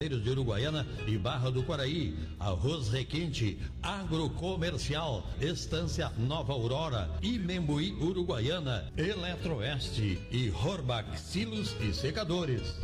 de Uruguaiana e Barra do Quaraí, Arroz Requinte, Agrocomercial, Estância Nova Aurora, Imembuí Uruguaiana, Eletroeste e Horbach Silos e Secadores.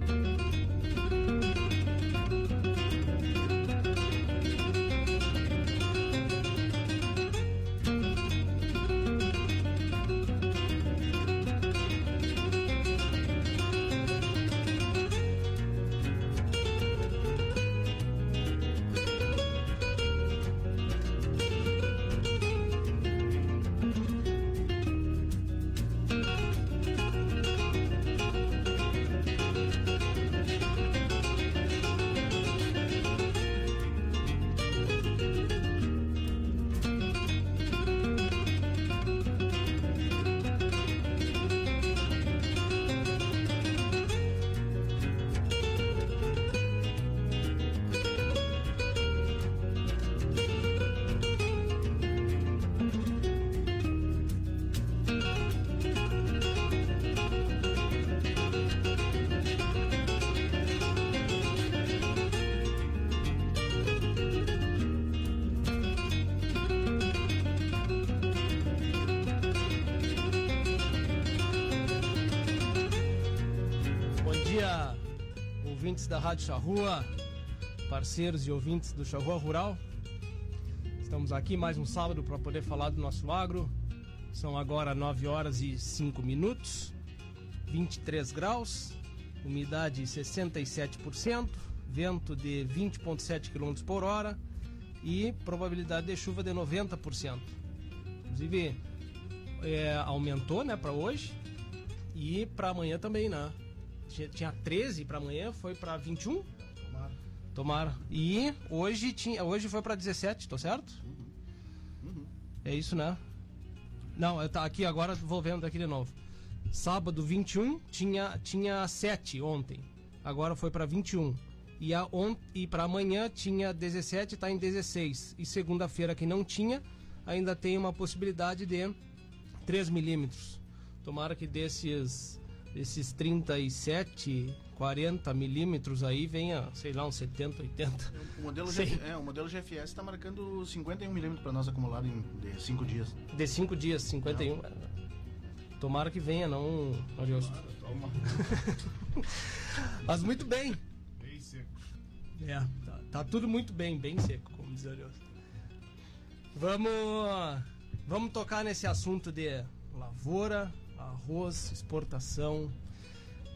Parceiros e ouvintes do Charrua Rural. Estamos aqui mais um sábado para poder falar do nosso agro. São agora 9 horas e 5 minutos, 23 graus, umidade 67%, vento de 20,7 km por hora e probabilidade de chuva de 90%. Inclusive, é, aumentou né, para hoje e para amanhã também, né? tinha 13 para amanhã, foi para 21? Tomara. E hoje, tinha, hoje foi para 17, tô certo? Uhum. Uhum. É isso, né? Não, tá aqui agora, vou vendo aqui de novo. Sábado 21 tinha, tinha 7 ontem. Agora foi para 21. E, a on, e para amanhã tinha 17, está em 16. E segunda-feira que não tinha, ainda tem uma possibilidade de 3 milímetros. Tomara que desses esses 37, 40 milímetros aí venha, sei lá, uns 70, 80. O modelo, G, é, o modelo GFS está marcando 51 milímetros para nós acumulado em de 5 dias. De 5 dias, 51. Não. Tomara que venha, não, Ariosto. Toma. Mas muito bem. Bem seco. É, tá, tá tudo muito bem, bem seco, como diz Ariosto. Vamos, vamos tocar nesse assunto de lavoura, arroz, exportação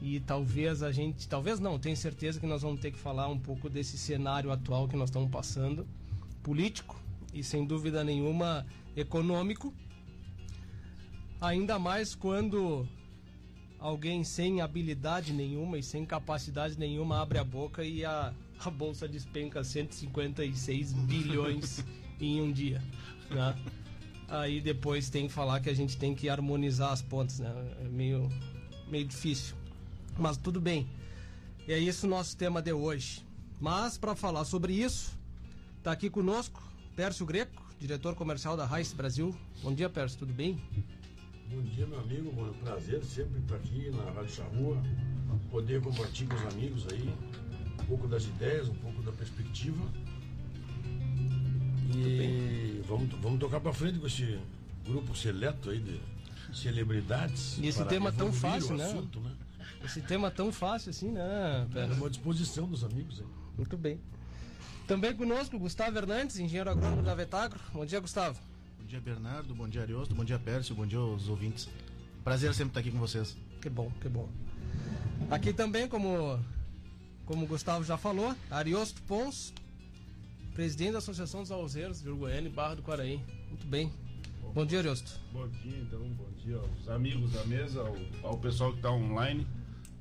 e talvez a gente, talvez não, tenho certeza que nós vamos ter que falar um pouco desse cenário atual que nós estamos passando, político e sem dúvida nenhuma econômico. Ainda mais quando alguém sem habilidade nenhuma e sem capacidade nenhuma abre a boca e a, a bolsa despenca 156 bilhões em um dia, né? Aí depois tem que falar que a gente tem que harmonizar as pontas, né? É meio, meio difícil. Mas tudo bem. E é isso o nosso tema de hoje. Mas para falar sobre isso, está aqui conosco Pércio Greco, diretor comercial da Raiz Brasil. Bom dia, Pércio, tudo bem? Bom dia, meu amigo. Bom, prazer sempre estar aqui na Rádio Charrua, poder compartilhar com os amigos aí um pouco das ideias, um pouco da perspectiva e vamos, vamos tocar para frente com esse grupo seleto aí de celebridades. E esse tema tão fácil, né? Assunto, né? Esse tema tão fácil assim, né? É uma disposição dos amigos aí. Muito bem. Também conosco, Gustavo Hernandes, engenheiro agrônomo da Vetagro. Bom dia, Gustavo. Bom dia, Bernardo. Bom dia, Ariosto. Bom dia, Pércio. Bom dia aos ouvintes. Prazer sempre estar aqui com vocês. Que bom, que bom. Aqui também, como, como o Gustavo já falou, Ariosto Pons, presidente da Associação dos Alzeiros de Uruguaiana e Barra do Quaraí. Muito bem. Bom, bom dia, Ariosto. Bom dia, então. Bom dia aos amigos da mesa, ao, ao pessoal que está online.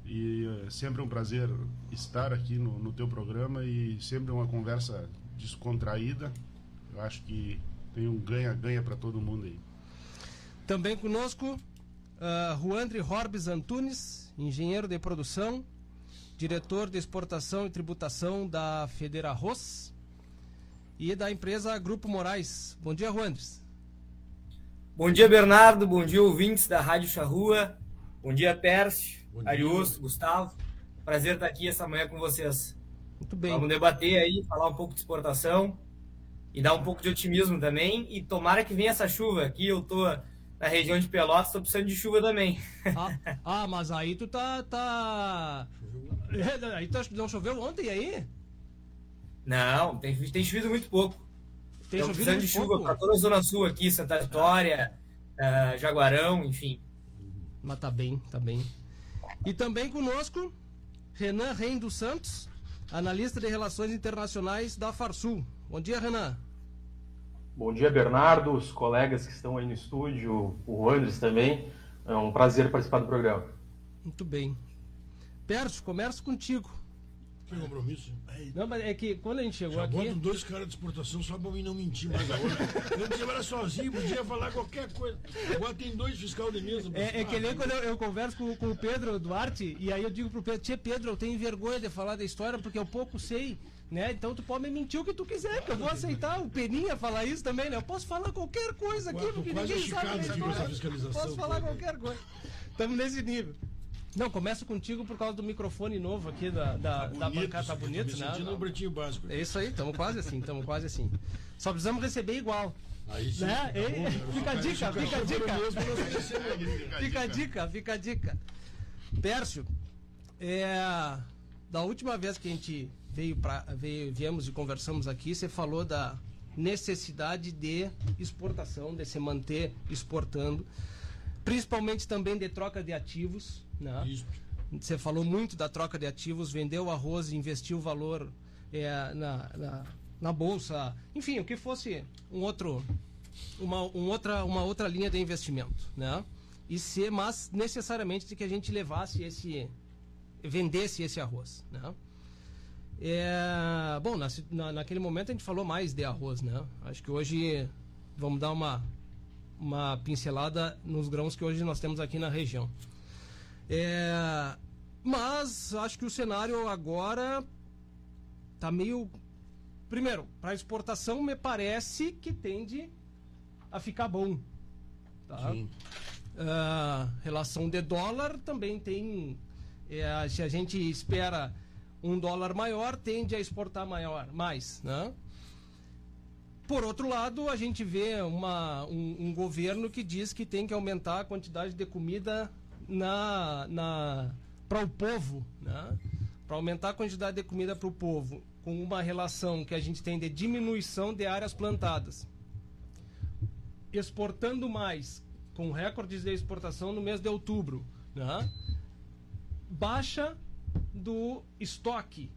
E é sempre um prazer estar aqui no, no teu programa e sempre uma conversa descontraída. Eu acho que tem um ganha-ganha para todo mundo aí. Também conosco, uh, Juandre Horbes Antunes, engenheiro de produção, diretor de exportação e tributação da Federa Arroz e da empresa Grupo Moraes. Bom dia, Juandes. Bom dia, Bernardo. Bom dia, ouvintes da Rádio Charrua. Bom dia, Pércio, Ariosto, Gustavo. Prazer estar aqui essa manhã com vocês. Muito bem. Vamos debater aí, falar um pouco de exportação e dar um pouco de otimismo também. E tomara que venha essa chuva. Aqui eu tô na região de Pelotas, tô precisando de chuva também. Ah, ah mas aí tu tá. tá... Aí tá, não choveu ontem aí? Não, tem, tem chovido muito pouco. Tem chovido precisando de chuva para toda a Zona Sul aqui, Santa Vitória, uh, Jaguarão, enfim. Mas tá bem, tá bem. E também conosco, Renan Reim dos Santos, analista de relações internacionais da Farsul. Bom dia, Renan. Bom dia, Bernardo, os colegas que estão aí no estúdio, o Andres também. É um prazer participar do programa. Muito bem. Pércio, começo contigo. Tem compromisso? Não, mas é que quando a gente chegou Já aqui. Bota dois caras de exportação só pra mim não mentir mais agora. eu podia falar sozinho, podia falar qualquer coisa. Agora tem dois fiscal de mesa. É, é que nem quando eu, eu converso com, com, o Pedro Duarte, e aí eu digo pro Pedro, Tia Pedro, eu tenho vergonha de falar da história porque eu pouco sei. Né? Então tu pode me mentir o que tu quiser, que eu vou aceitar. O Peninha falar isso também, né? Eu posso falar qualquer coisa aqui, porque ninguém sabe. Posso falar qualquer coisa. Estamos nesse nível. Não, começa contigo por causa do microfone novo aqui da, da, tá bonito, da bancada, tá bonito, né? No bretinho básico. É isso aí, estamos quase assim, estamos quase assim. Só precisamos receber igual. Aí sim, né? Tá bom, né? fica a dica, fica a dica. Fica a dica, fica a dica. Pércio, é, da última vez que a gente veio para veio, viemos e conversamos aqui, você falou da necessidade de exportação, de se manter exportando, principalmente também de troca de ativos, né? Isso. Você falou muito da troca de ativos, vendeu o arroz, investiu o valor é, na, na, na, bolsa, enfim, o que fosse um outro, uma, um outra, uma outra linha de investimento, né? E ser, mas necessariamente de que a gente levasse esse, vendesse esse arroz, né? É, bom, na, na, naquele momento a gente falou mais de arroz, né? Acho que hoje vamos dar uma, uma pincelada nos grãos que hoje nós temos aqui na região. É, mas acho que o cenário agora tá meio. Primeiro, para exportação me parece que tende a ficar bom. Tá? Sim. Uh, relação de dólar também tem. É, se a gente espera um dólar maior, tende a exportar maior, mais. Né? Por outro lado, a gente vê uma, um, um governo que diz que tem que aumentar a quantidade de comida na, na para o povo, né? para aumentar a quantidade de comida para o povo, com uma relação que a gente tem de diminuição de áreas plantadas, exportando mais, com recordes de exportação no mês de outubro, né? baixa do estoque.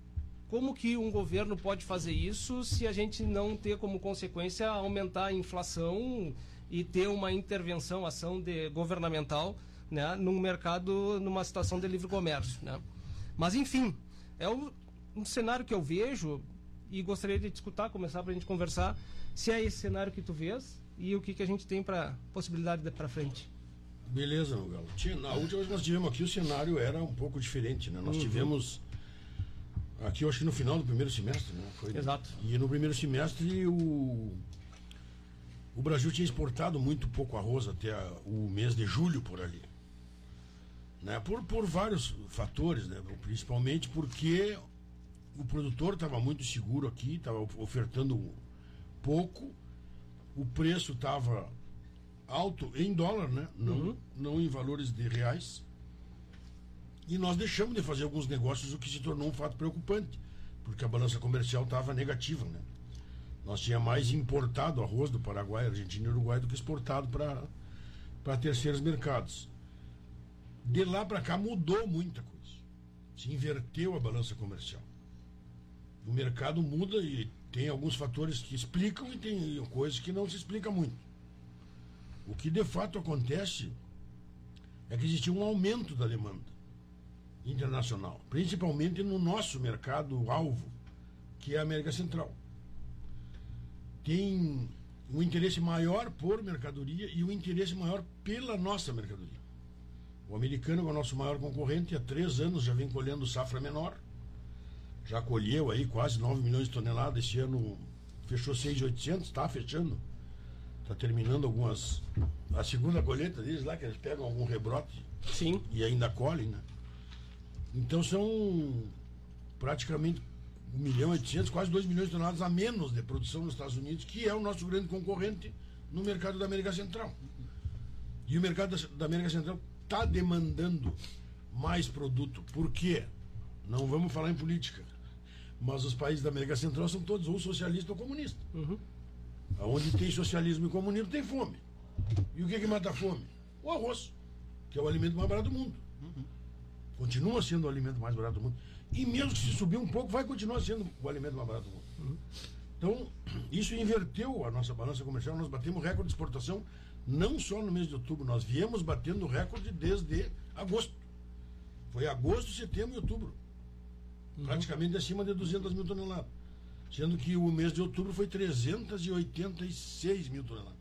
Como que um governo pode fazer isso se a gente não ter como consequência aumentar a inflação e ter uma intervenção, ação de governamental né, num mercado, numa situação de livre comércio. Né? Mas, enfim, é um, um cenário que eu vejo e gostaria de escutar, começar para a gente conversar, se é esse cenário que tu vês e o que, que a gente tem para possibilidade para frente. Beleza, Galo. Na última vez que nós tivemos aqui, o cenário era um pouco diferente, né? Nós uhum. tivemos aqui, eu acho que no final do primeiro semestre, né? Foi, Exato. E no primeiro semestre o o Brasil tinha exportado muito pouco arroz até a, o mês de julho por ali né? por, por vários fatores, né? principalmente porque o produtor estava muito seguro aqui, estava ofertando pouco, o preço estava alto em dólar, né? não, uhum. não em valores de reais. E nós deixamos de fazer alguns negócios, o que se tornou um fato preocupante, porque a balança comercial estava negativa. Né? Nós tínhamos mais importado arroz do Paraguai, Argentina e Uruguai do que exportado para terceiros mercados de lá para cá mudou muita coisa. Se inverteu a balança comercial. O mercado muda e tem alguns fatores que explicam e tem coisas que não se explica muito. O que de fato acontece é que existe um aumento da demanda internacional, principalmente no nosso mercado alvo, que é a América Central. Tem um interesse maior por mercadoria e um interesse maior pela nossa mercadoria. O americano é o nosso maior concorrente, há três anos já vem colhendo safra menor. Já colheu aí quase 9 milhões de toneladas. Esse ano fechou 6,800, está fechando. Está terminando algumas. A segunda colheita deles lá, que eles pegam algum rebrote. Sim. E ainda colhem, né? Então são praticamente 1 milhão e 800, quase 2 milhões de toneladas a menos de produção nos Estados Unidos, que é o nosso grande concorrente no mercado da América Central. E o mercado da, América Central está demandando mais produto. Por quê? Não vamos falar em política. Mas os países da América Central são todos ou socialistas ou comunistas. Uhum. Onde tem socialismo e comunismo tem fome. E o que, que mata a fome? O arroz, que é o alimento mais barato do mundo. Continua sendo o alimento mais barato do mundo. E mesmo que se subir um pouco, vai continuar sendo o alimento mais barato do mundo. Então, isso inverteu a nossa balança comercial. Nós batemos recorde de exportação não só no mês de outubro, nós viemos batendo recorde desde agosto. Foi agosto, setembro e outubro. Praticamente acima de 200 mil toneladas. Sendo que o mês de outubro foi 386 mil toneladas.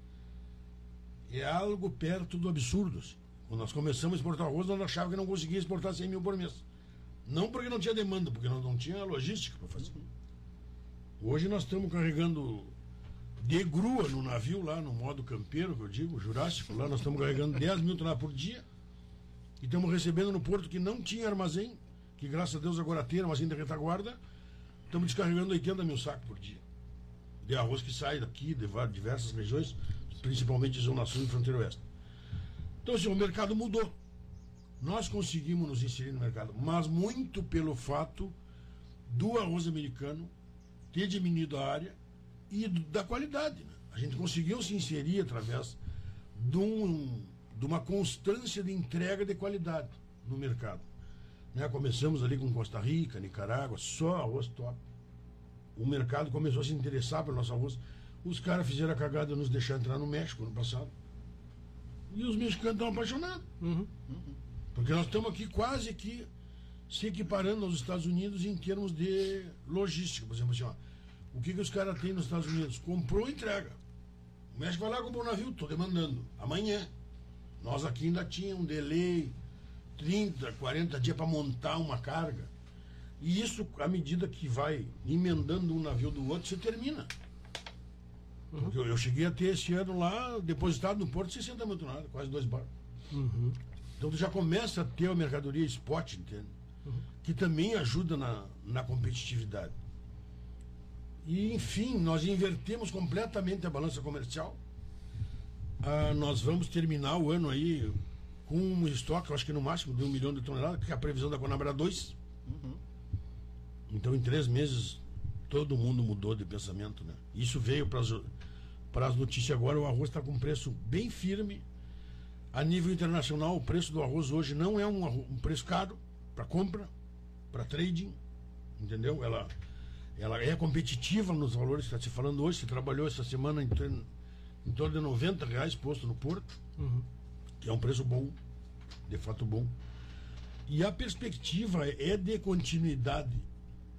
É algo perto do absurdo. assim. Quando nós começamos a exportar arroz, nós achávamos que não conseguia exportar 100 mil por mês. Não porque não tinha demanda, porque nós não tinha logística para fazer. Hoje nós estamos carregando de grua no navio, lá no modo campeiro, que eu digo, jurássico, lá nós estamos carregando 10 mil toneladas por dia. E estamos recebendo no porto que não tinha armazém, que graças a Deus agora tem armazém de retaguarda, estamos descarregando 80 mil sacos por dia. De arroz que sai daqui, de diversas regiões, principalmente Zona Sul e Fronteira Oeste. Então, assim, o mercado mudou. Nós conseguimos nos inserir no mercado, mas muito pelo fato do arroz americano ter diminuído a área e da qualidade. né? A gente conseguiu se inserir através de, um- de uma constância de entrega de qualidade no mercado. Né? Começamos ali com Costa Rica, Nicarágua, só arroz top. O mercado começou a se interessar pelo nosso arroz. Os caras fizeram a cagada de nos deixar entrar no México no passado. E os mexicanos estão apaixonados. Uhum. Porque nós estamos aqui quase que se equiparando aos Estados Unidos em termos de logística. Por exemplo, assim, ó, o que, que os caras têm nos Estados Unidos? Comprou e entrega. O México vai lá comprar um navio, estou demandando. Amanhã. Nós aqui ainda tínhamos um delay, 30, 40 dias para montar uma carga. E isso, à medida que vai emendando um navio do outro, você termina. Porque eu, eu cheguei a ter esse ano lá, depositado no porto, 60 mil toneladas, quase dois barcos. Então tu já começa a ter a mercadoria spot, entende? Que também ajuda na, na competitividade. E, enfim, nós invertemos completamente a balança comercial. Ah, nós vamos terminar o ano aí com um estoque, eu acho que no máximo de um milhão de toneladas, que a previsão da Conabra era dois. Então, em três meses, todo mundo mudou de pensamento, né? Isso veio para as notícias agora, o arroz está com preço bem firme. A nível internacional, o preço do arroz hoje não é um, um preço caro para compra, para trading, entendeu? Ela, ela é competitiva nos valores que está se falando hoje. Você trabalhou essa semana em, torno- em torno de 90 reais posto no porto, que é um preço bom, de fato bom. E a perspectiva é de continuidade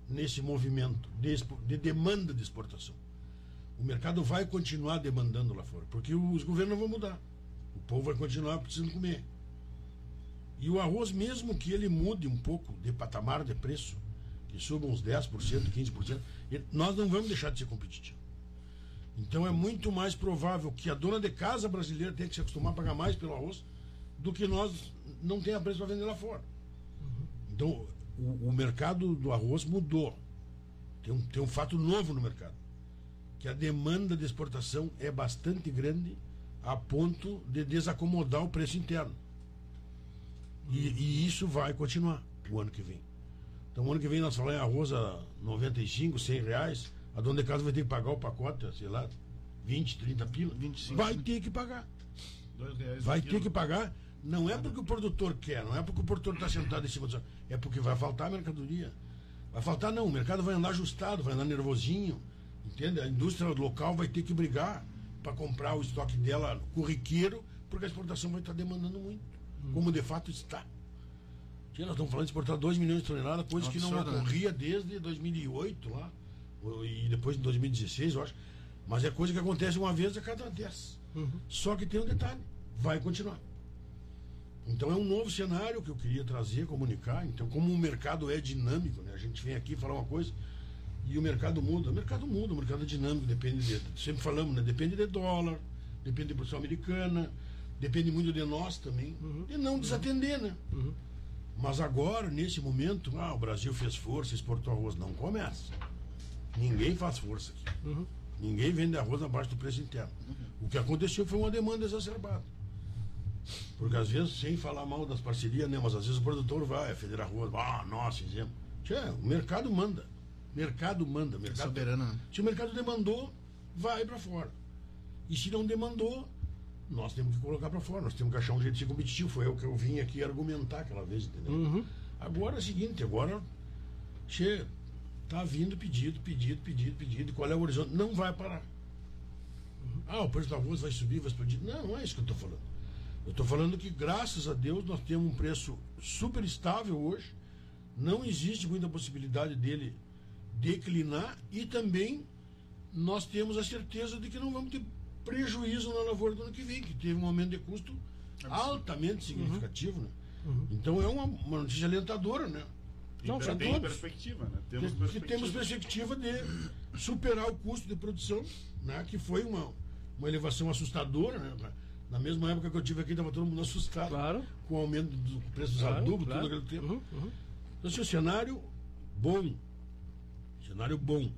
nesse movimento de, de demanda de exportação. O mercado vai continuar demandando lá fora, porque os governos não vão mudar. O povo vai continuar precisando comer. E o arroz, mesmo que ele mude um pouco de patamar de preço, que suba uns 10%, 15%, ele- nós não vamos deixar de ser competitivo. Então é muito mais provável que a dona de casa brasileira tenha que se acostumar a pagar mais pelo arroz do que nós não tenha preço para vender lá fora. Então o, o mercado do arroz mudou. Tem um, tem um fato novo no mercado. Que a demanda de exportação é bastante grande a ponto de desacomodar o preço interno. E, e isso vai continuar o ano que vem. Então, o ano que vem nós falamos em arroz a 95, 100 reais. A dona de casa vai ter que pagar o pacote, sei lá, 20, 30 pila. 25. Vai ter que pagar. Vai ter que pagar. Não é porque o produtor quer, não é porque o produtor está sentado em cima do. É porque vai faltar mercadoria. Vai faltar, não. O mercado vai andar ajustado, vai andar nervosinho. Entende? A indústria local vai ter que brigar para comprar o estoque dela corriqueiro, porque a exportação vai estar demandando muito. Como de fato está. Tia, nós estamos falando de exportar 2 milhões de toneladas, coisa que não né? ocorria desde 2008 lá, e depois de 2016, eu acho. Mas é coisa que acontece uma vez a cada 10. Só que tem um detalhe: vai continuar. Então é um novo cenário que eu queria trazer, comunicar. Então, como o mercado é dinâmico, né? a gente vem aqui falar uma coisa e o mercado muda. O mercado muda, o mercado é dinâmico, depende de. Sempre falamos, né? Depende de dólar, depende de produção americana, depende muito de nós também. E não desatender, né? Mas agora, nesse momento, ah, o Brasil fez força, exportou arroz. Não começa. Ninguém faz força aqui. Uhum. Ninguém vende arroz abaixo do preço interno. O que aconteceu foi uma demanda exacerbada. Porque às vezes, sem falar mal das parcerias, né? Mas às vezes o produtor vai, a Federal Arroz, ah, nós fizemos. Tchê, o mercado manda. Mercado manda. É Mercado, soberano, né? se o mercado demandou, vai para fora. E se não demandou, nós temos que colocar para fora. Nós temos que achar um jeito de ser competitivo. Foi o que eu vim aqui argumentar aquela vez, entendeu? Uhum. Agora é o seguinte, agora che, tá vindo pedido, pedido, pedido, pedido. Qual é o horizonte? Não vai parar. Ah, o preço do arroz vai subir, vai explodir. Não, não é isso que eu estou falando. Eu estou falando que, graças a Deus, nós temos um preço super estável hoje. Não existe muita possibilidade dele declinar e também nós temos a certeza de que não vamos ter prejuízo na lavoura do ano que vem, que teve um aumento de custo altamente significativo. Né? Então é uma, uma notícia alentadora, né? Não, Tem- são tem todos. perspectiva, né? Temos perspectiva. temos perspectiva de superar o custo de produção, né? que foi uma, uma elevação assustadora. Né? Na mesma época que eu tive aqui, estava todo mundo assustado Claro. com o aumento do preço dos Claro, adubos, claro. tudo aquele tempo. Uhum, uhum. Então, assim, o cenário bom. Cenário bom.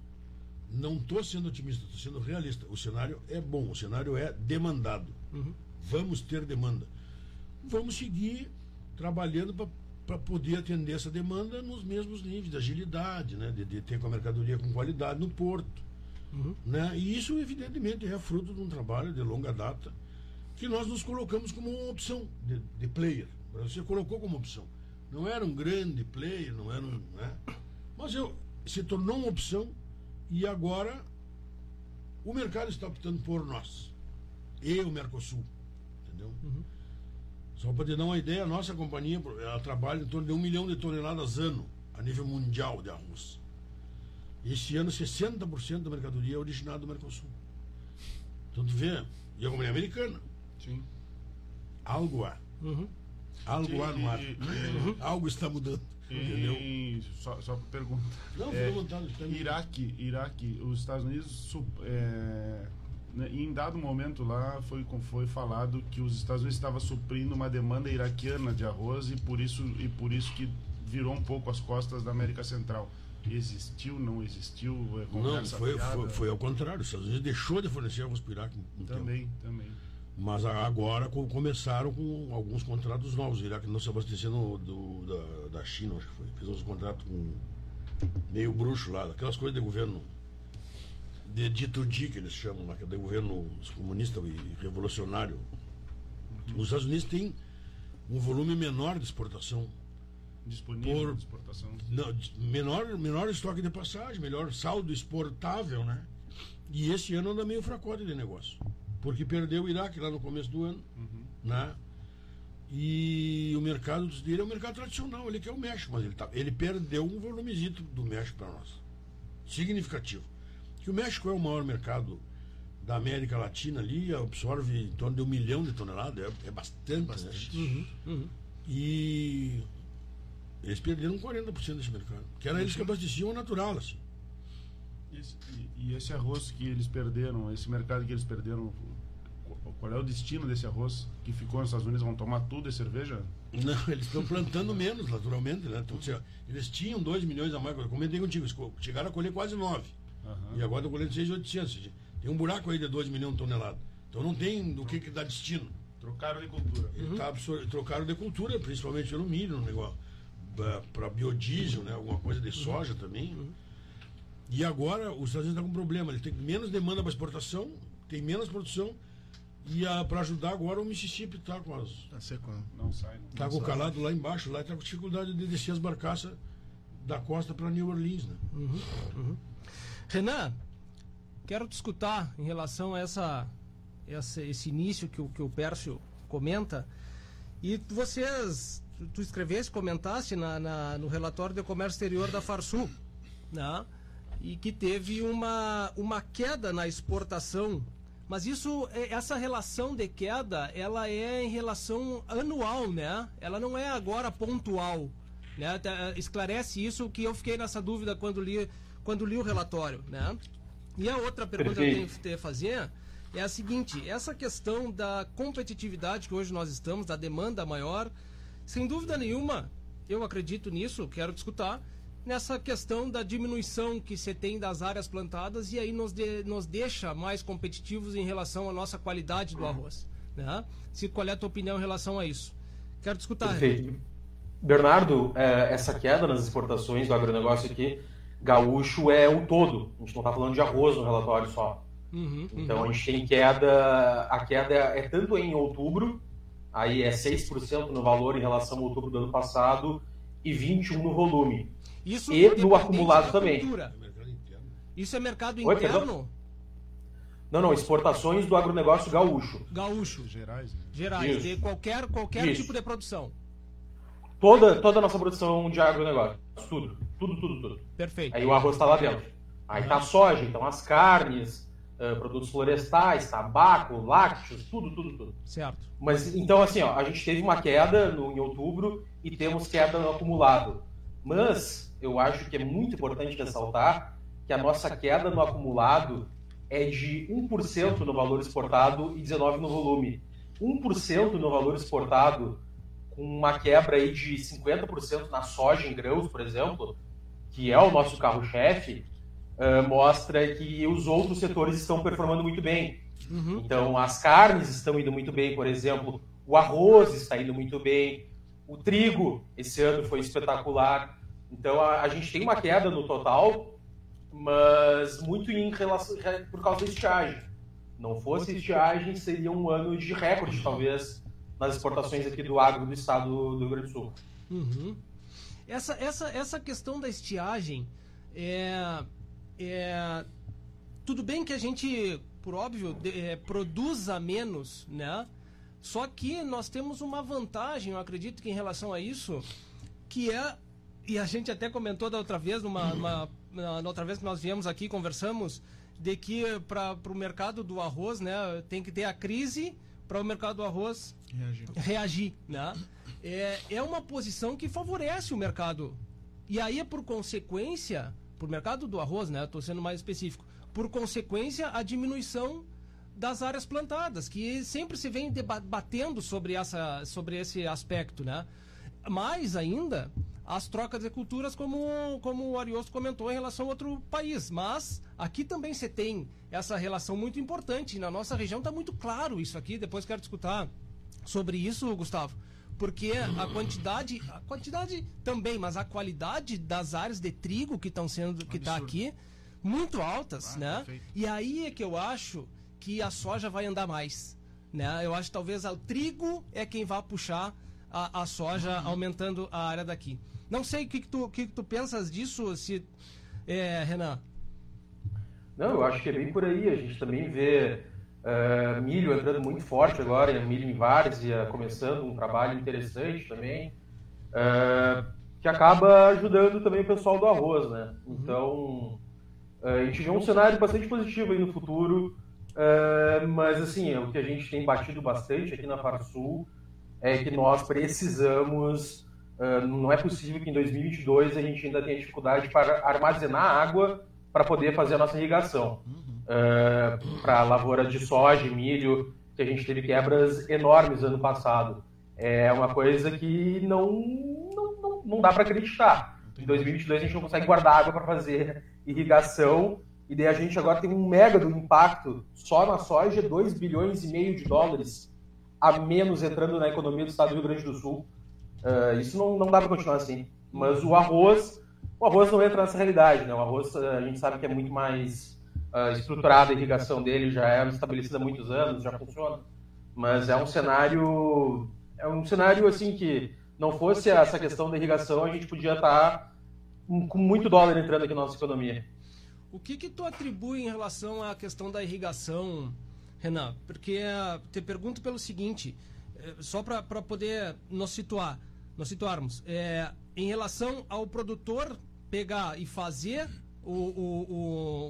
Não estou sendo otimista, estou sendo realista. O cenário é bom, o cenário é demandado. Uhum. Vamos ter demanda. Vamos seguir trabalhando para poder atender essa demanda nos mesmos níveis de agilidade, né? de, de ter com a mercadoria com qualidade no porto. Uhum. Né? E isso, evidentemente, é fruto de um trabalho de longa data que nós nos colocamos como uma opção de, de player. Você colocou como opção. Não era um grande player, não era um. Né? Mas eu, se tornou uma opção e agora o mercado está optando por nós. E o Mercosul. Entendeu? Só para te dar uma ideia, a nossa companhia ela trabalha em torno de um milhão de toneladas ano a nível mundial de arroz. Esse ano, 60% da mercadoria é originada do Mercosul. Então, tu vê, e a companhia americana. Sim. Algo há. Uhum. Algo há no ar. Algo está mudando. Entendeu? E, só, só para perguntar. Não, É, Iraque, Iraque, os Estados Unidos, é, né, em dado momento lá foi, foi falado que os Estados Unidos estavam suprindo uma demanda iraquiana de arroz e por isso e por isso que virou um pouco as costas da América Central. Existiu, não existiu? É Não, foi, foi, foi ao contrário. Os Estados Unidos deixou de fornecer arroz para o Iraque. um tempo. Também, também. Mas agora co- começaram com alguns contratos novos. O Iraque não se abastecendo do, da, da China, acho que foi. Fez uns contratos com meio bruxo lá, aquelas coisas de governo de dito di que eles chamam lá, que é de governo comunista e revolucionário. Os Estados Unidos têm um volume menor de exportação Disponível Por- de exportação. não, menor, menor estoque de passagem, melhor saldo exportável, né? E esse ano anda meio fracote de negócio. Porque perdeu o Iraque lá no começo do ano, né? E o mercado dele é um mercado tradicional, ele quer o México, mas ele, tá, ele perdeu um volumezito do México para nós. Significativo. Que o México é o maior mercado da América Latina ali, absorve em torno de um milhão de toneladas, é, é bastante. Bastante. Né? E eles perderam 40% desse mercado. Que era eles que abasteciam o natural, assim. E esse, e- e esse arroz que eles perderam, esse mercado que eles perderam, qual é o destino desse arroz que ficou nos Estados Unidos? Vão tomar tudo e cerveja? Não, eles estão plantando menos, naturalmente, né? Então, se- eles tinham 2 milhões a mais, eu comentei contigo, eles chegaram a colher quase 9. Aham. E agora estão colhendo 6,800. Tem um buraco aí de 2 milhões de toneladas. Então não tem do que, que dá destino. Trocaram de cultura. Ele tá trocaram de cultura, principalmente pelo milho, um negócio para biodiesel, né? alguma coisa de soja também. E agora os Estados Unidos estão com um problema, eles têm menos demanda para exportação, tem menos produção, e para ajudar agora o Mississippi está com as. Tá seco? Não sai. Não. Tá com o calado lá embaixo, lá está com dificuldade de descer as barcaças da costa para New Orleans, né? Renan, quero te escutar em relação a essa, essa- esse início que o, que o Pércio comenta. E vocês, tu, tu escreveste, comentaste na, na- no relatório de comércio exterior da Farsul, né? E que teve uma, uma queda na exportação. Mas isso, é- essa relação de queda, ela é em relação anual, né? Ela não é agora pontual. Né? Tá, Esclarece isso que eu fiquei nessa dúvida quando li, quando li o relatório, né? E a outra pergunta que eu tenho Perfeito. que fazer é a seguinte: essa questão da competitividade que hoje nós estamos, da demanda maior, sem dúvida nenhuma, eu acredito nisso, quero discutir nessa questão da diminuição que você tem das áreas plantadas e aí nos, de, nos deixa mais competitivos em relação à nossa qualidade do arroz. Né? Se qual é a tua opinião em relação a isso? Quero discutir. Perfeito. Bernardo, é, essa queda nas exportações do agronegócio aqui, gaúcho é o todo. A gente não está falando de arroz no relatório só. Uhum, então uhum. a gente tem queda, a queda é tanto em outubro, aí é 6% no valor em relação ao outubro do ano passado e 21% no volume. Isso e no acumulado também. Isso é mercado interno? Oi, não, não, exportações do agronegócio gaúcho. Gaúcho. Gerais. Né? Gerais, Isso. de qualquer, qualquer Isso. tipo de produção. Toda, toda a nossa produção de agronegócio. Tudo. Tudo, tudo, tudo. Perfeito. Aí o arroz está lá dentro. Aí tá a soja, então as carnes, uh, produtos florestais, tabaco, lácteos, tudo, tudo, tudo. Certo. Mas então assim, ó, a gente teve uma queda no, em outubro e temos queda no acumulado. Mas eu acho que é muito importante ressaltar que a nossa queda no acumulado é de 1% no valor exportado e 19% no volume. 1% no valor exportado, com uma quebra aí de 50% na soja em grãos, por exemplo, que é o nosso carro-chefe, uh, mostra que os outros setores estão performando muito bem. Uhum. Então, as carnes estão indo muito bem, por exemplo, o arroz está indo muito bem, o trigo esse ano foi espetacular. Então a, a gente tem uma queda no total, mas muito em relação por causa da estiagem. Não fosse estiagem, seria um ano de recorde, talvez, nas exportações aqui do agro do estado do Rio Grande do Sul. Uhum. Essa, essa, essa questão da estiagem é, é tudo bem que a gente, por óbvio, é, produza menos, né? Só que nós temos uma vantagem, eu acredito que em relação a isso, que é e a gente até comentou da outra vez, numa, numa, na outra vez que nós viemos aqui conversamos, de que para o mercado do arroz, né, tem que ter a crise para o mercado do arroz reagir, reagir né? É, é uma posição que favorece o mercado. E aí é por consequência, para o mercado do arroz, né, estou sendo mais específico, por consequência a diminuição das áreas plantadas, que sempre se vem debatendo sobre, essa, sobre esse aspecto, né? Mais ainda, as trocas de culturas, como, como o Ariosto comentou, em relação a outro país. Mas aqui também você tem essa relação muito importante. Na nossa região está muito claro isso aqui. Depois quero discutir sobre isso, Gustavo. Porque a quantidade, a quantidade também, mas a qualidade das áreas de trigo que estão sendo, que está aqui, muito altas, ah, né? Perfeito. E aí é que eu acho que a soja vai andar mais. Né? Eu acho que talvez o trigo é quem vai puxar a, a soja, uhum. aumentando a área daqui. Não sei o que, que, tu, que, que tu pensas disso, se, é, Renan. Não, eu acho que é bem por aí. A gente também vê uh, milho entrando muito forte agora, milho em várzea, começando um trabalho interessante também, uh, que acaba ajudando também o pessoal do arroz, né? Uhum. Então, uh, a gente vê um cenário bastante positivo aí no futuro. Uh, mas assim, é o que a gente tem batido bastante aqui na Farsul é que nós precisamos, uh, não é possível que em 2022 a gente ainda tenha dificuldade para armazenar água para poder fazer a nossa irrigação. Uh, para a lavoura de soja milho, que a gente teve quebras enormes ano passado. É uma coisa que não, não, não, não dá para acreditar. Em 2022 a gente não consegue guardar água para fazer irrigação e daí a gente agora tem um mega do impacto só na soja, 2 bilhões e meio de dólares a menos entrando na economia do estado do Rio Grande do Sul. Uh, isso não, não dá para continuar assim. Mas o arroz, o arroz não entra nessa realidade, né? O arroz a gente sabe que é muito mais uh, estruturado, a irrigação dele já é estabelecida há muitos anos, já funciona. Mas é um cenário, é um cenário assim que não fosse essa questão da irrigação, a gente podia estar tá com muito dólar entrando aqui na nossa economia. O que que tu atribui em relação à questão da irrigação, Renan? Porque uh, te pergunto pelo seguinte, eh, só para poder nos situar, nos situarmos, é, em relação ao produtor pegar e fazer o, o,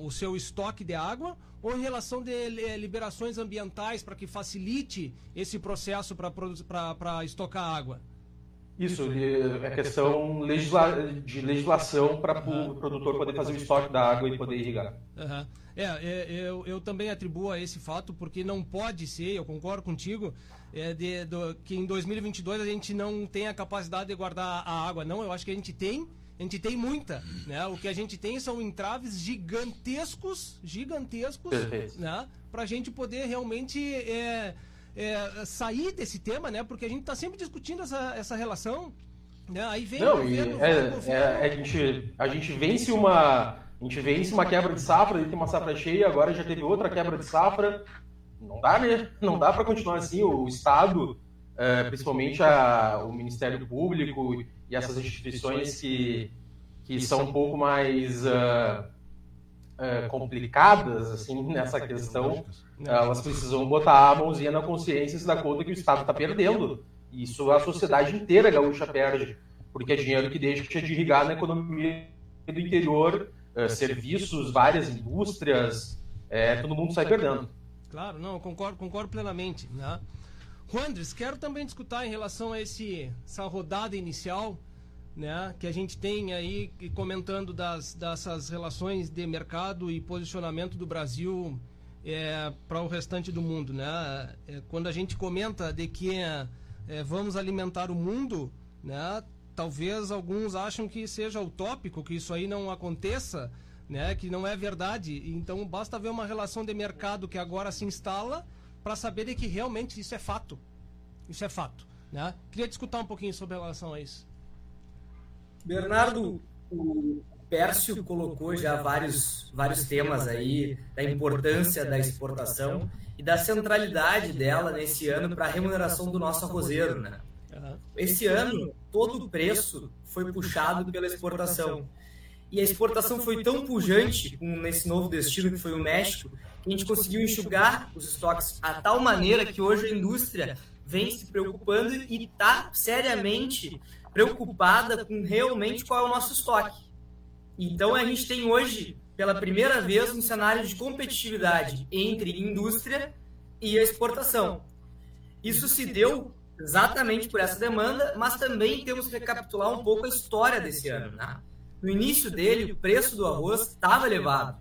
o, o seu estoque de água ou em relação de liberações ambientais para que facilite esse processo para estocar água? Isso, é questão legisla de legislação para o produtor poder fazer o estoque da água e poder irrigar. Uhum. É, é, eu, eu também atribuo a esse fato, porque não pode ser, eu concordo contigo, é, de, do, que em 2022 a gente não tem a capacidade de guardar a água. Não, eu acho que a gente tem, a gente tem muita. Né? O que a gente tem são entraves gigantescos, gigantescos, né? para a gente poder realmente é, é, sair desse tema, né? porque a gente está sempre discutindo essa, essa relação. Né? Aí vem não, o governo, é, governo, é, a, gente, a gente vence uma a gente vence uma quebra de safra, ele tem uma safra cheia, agora já teve outra quebra de safra. Não dá, né? Não dá para continuar assim. O Estado, é, principalmente a, o Ministério Público e essas instituições que, que são um pouco mais uh, uh, complicadas assim nessa questão, elas precisam botar a mãozinha na consciência e se dar conta que o Estado está perdendo. Isso a sociedade inteira gaúcha perde, porque é dinheiro que deixa de irrigar na economia do interior uh, serviços, várias indústrias, é, todo mundo sai perdendo. Claro, não, concordo, concordo plenamente. Né? Juandres, quero também discutir em relação a esse, essa rodada inicial né, que a gente tem aí comentando das, dessas relações de mercado e posicionamento do Brasil é, para o restante do mundo. Né? É, quando a gente comenta de que é, vamos alimentar o mundo, né, talvez alguns acham que seja utópico, que isso aí não aconteça, né, que não é verdade. Então basta ver uma relação de mercado que agora se instala para saber de que realmente isso é fato. Isso é fato. Né? Queria discutir um pouquinho sobre relação a isso. Bernardo, o Pércio colocou já vários, vários temas aí da importância da exportação e da centralidade dela nesse ano para a remuneração do nosso arrozeiro, né? Esse ano, todo o preço foi puxado pela exportação. E a exportação foi tão pujante nesse novo destino que foi o México, que a gente conseguiu enxugar os estoques a tal maneira que hoje a indústria vem se preocupando e está seriamente preocupada com realmente qual é o nosso estoque. Então a gente tem hoje, pela primeira vez, um cenário de competitividade entre indústria e exportação. Isso se deu exatamente por essa demanda, mas também temos que recapitular um pouco a história desse ano. Né? No início dele, o preço do arroz estava elevado,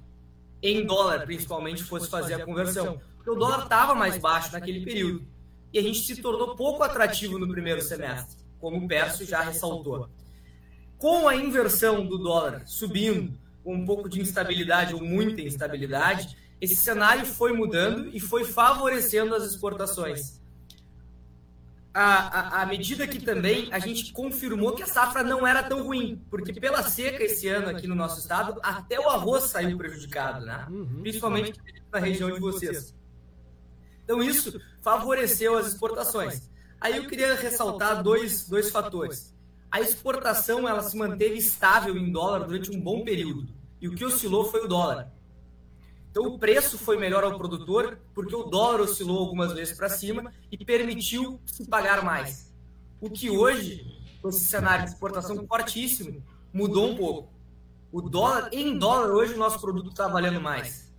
em dólar principalmente, fosse fazer a conversão, porque o dólar estava mais baixo naquele período. E a gente se tornou pouco atrativo no primeiro semestre, como o Pércio já ressaltou. Com a inversão do dólar subindo, com um pouco de instabilidade ou muita instabilidade, esse cenário foi mudando e foi favorecendo as exportações à, à, medida que também a gente confirmou que a safra não era tão ruim, porque pela seca esse ano aqui no nosso estado, até o arroz saiu prejudicado, né? Uhum. principalmente na região de vocês. Então isso favoreceu as exportações. Aí eu queria ressaltar dois, dois fatores. A exportação ela se manteve estável em dólar durante um bom período, e o que oscilou foi o dólar. Então, o preço foi melhor ao produtor porque o dólar oscilou algumas vezes para cima e permitiu se pagar mais. O que hoje, com esse cenário de exportação fortíssimo, mudou um pouco. O dólar, em dólar, hoje o nosso produto está valendo mais.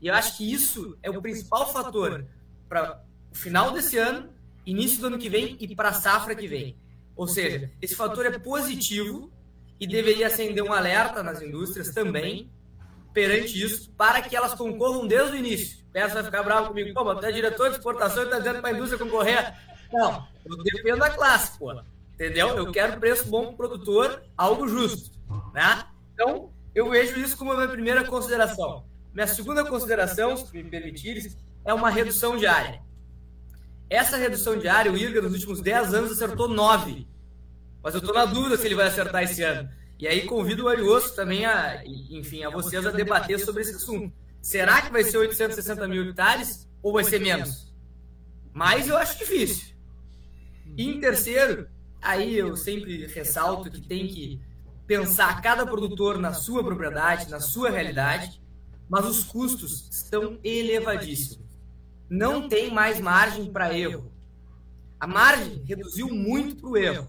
E eu acho que isso é o principal fator para o final desse ano, início do ano que vem e para a safra que vem. Ou seja, esse fator é positivo e deveria acender um alerta nas indústrias também perante isso para que elas concorram desde o início. Peço vai ficar bravo comigo. Pô, mas tu é diretor de exportação e está dizendo para a indústria concorrer. Não, eu defendo a classe, pô. Entendeu? Eu quero preço bom para o produtor, algo justo. Né? Então, eu vejo isso como a minha primeira consideração. Minha segunda consideração, se me permitires, é uma redução diária. Essa redução diária, o IRGA, nos últimos 10 anos, acertou 9. Mas eu estou na dúvida se ele vai acertar esse ano. E aí convido o Arioso também a, enfim, a vocês a debater sobre esse assunto. Será que vai ser 860 mil hectares ou vai ser menos? Mas eu acho difícil. E em terceiro, aí eu sempre ressalto que tem que pensar cada produtor na sua propriedade, na sua realidade, mas os custos estão elevadíssimos. Não tem mais margem para erro. A margem reduziu muito para o erro.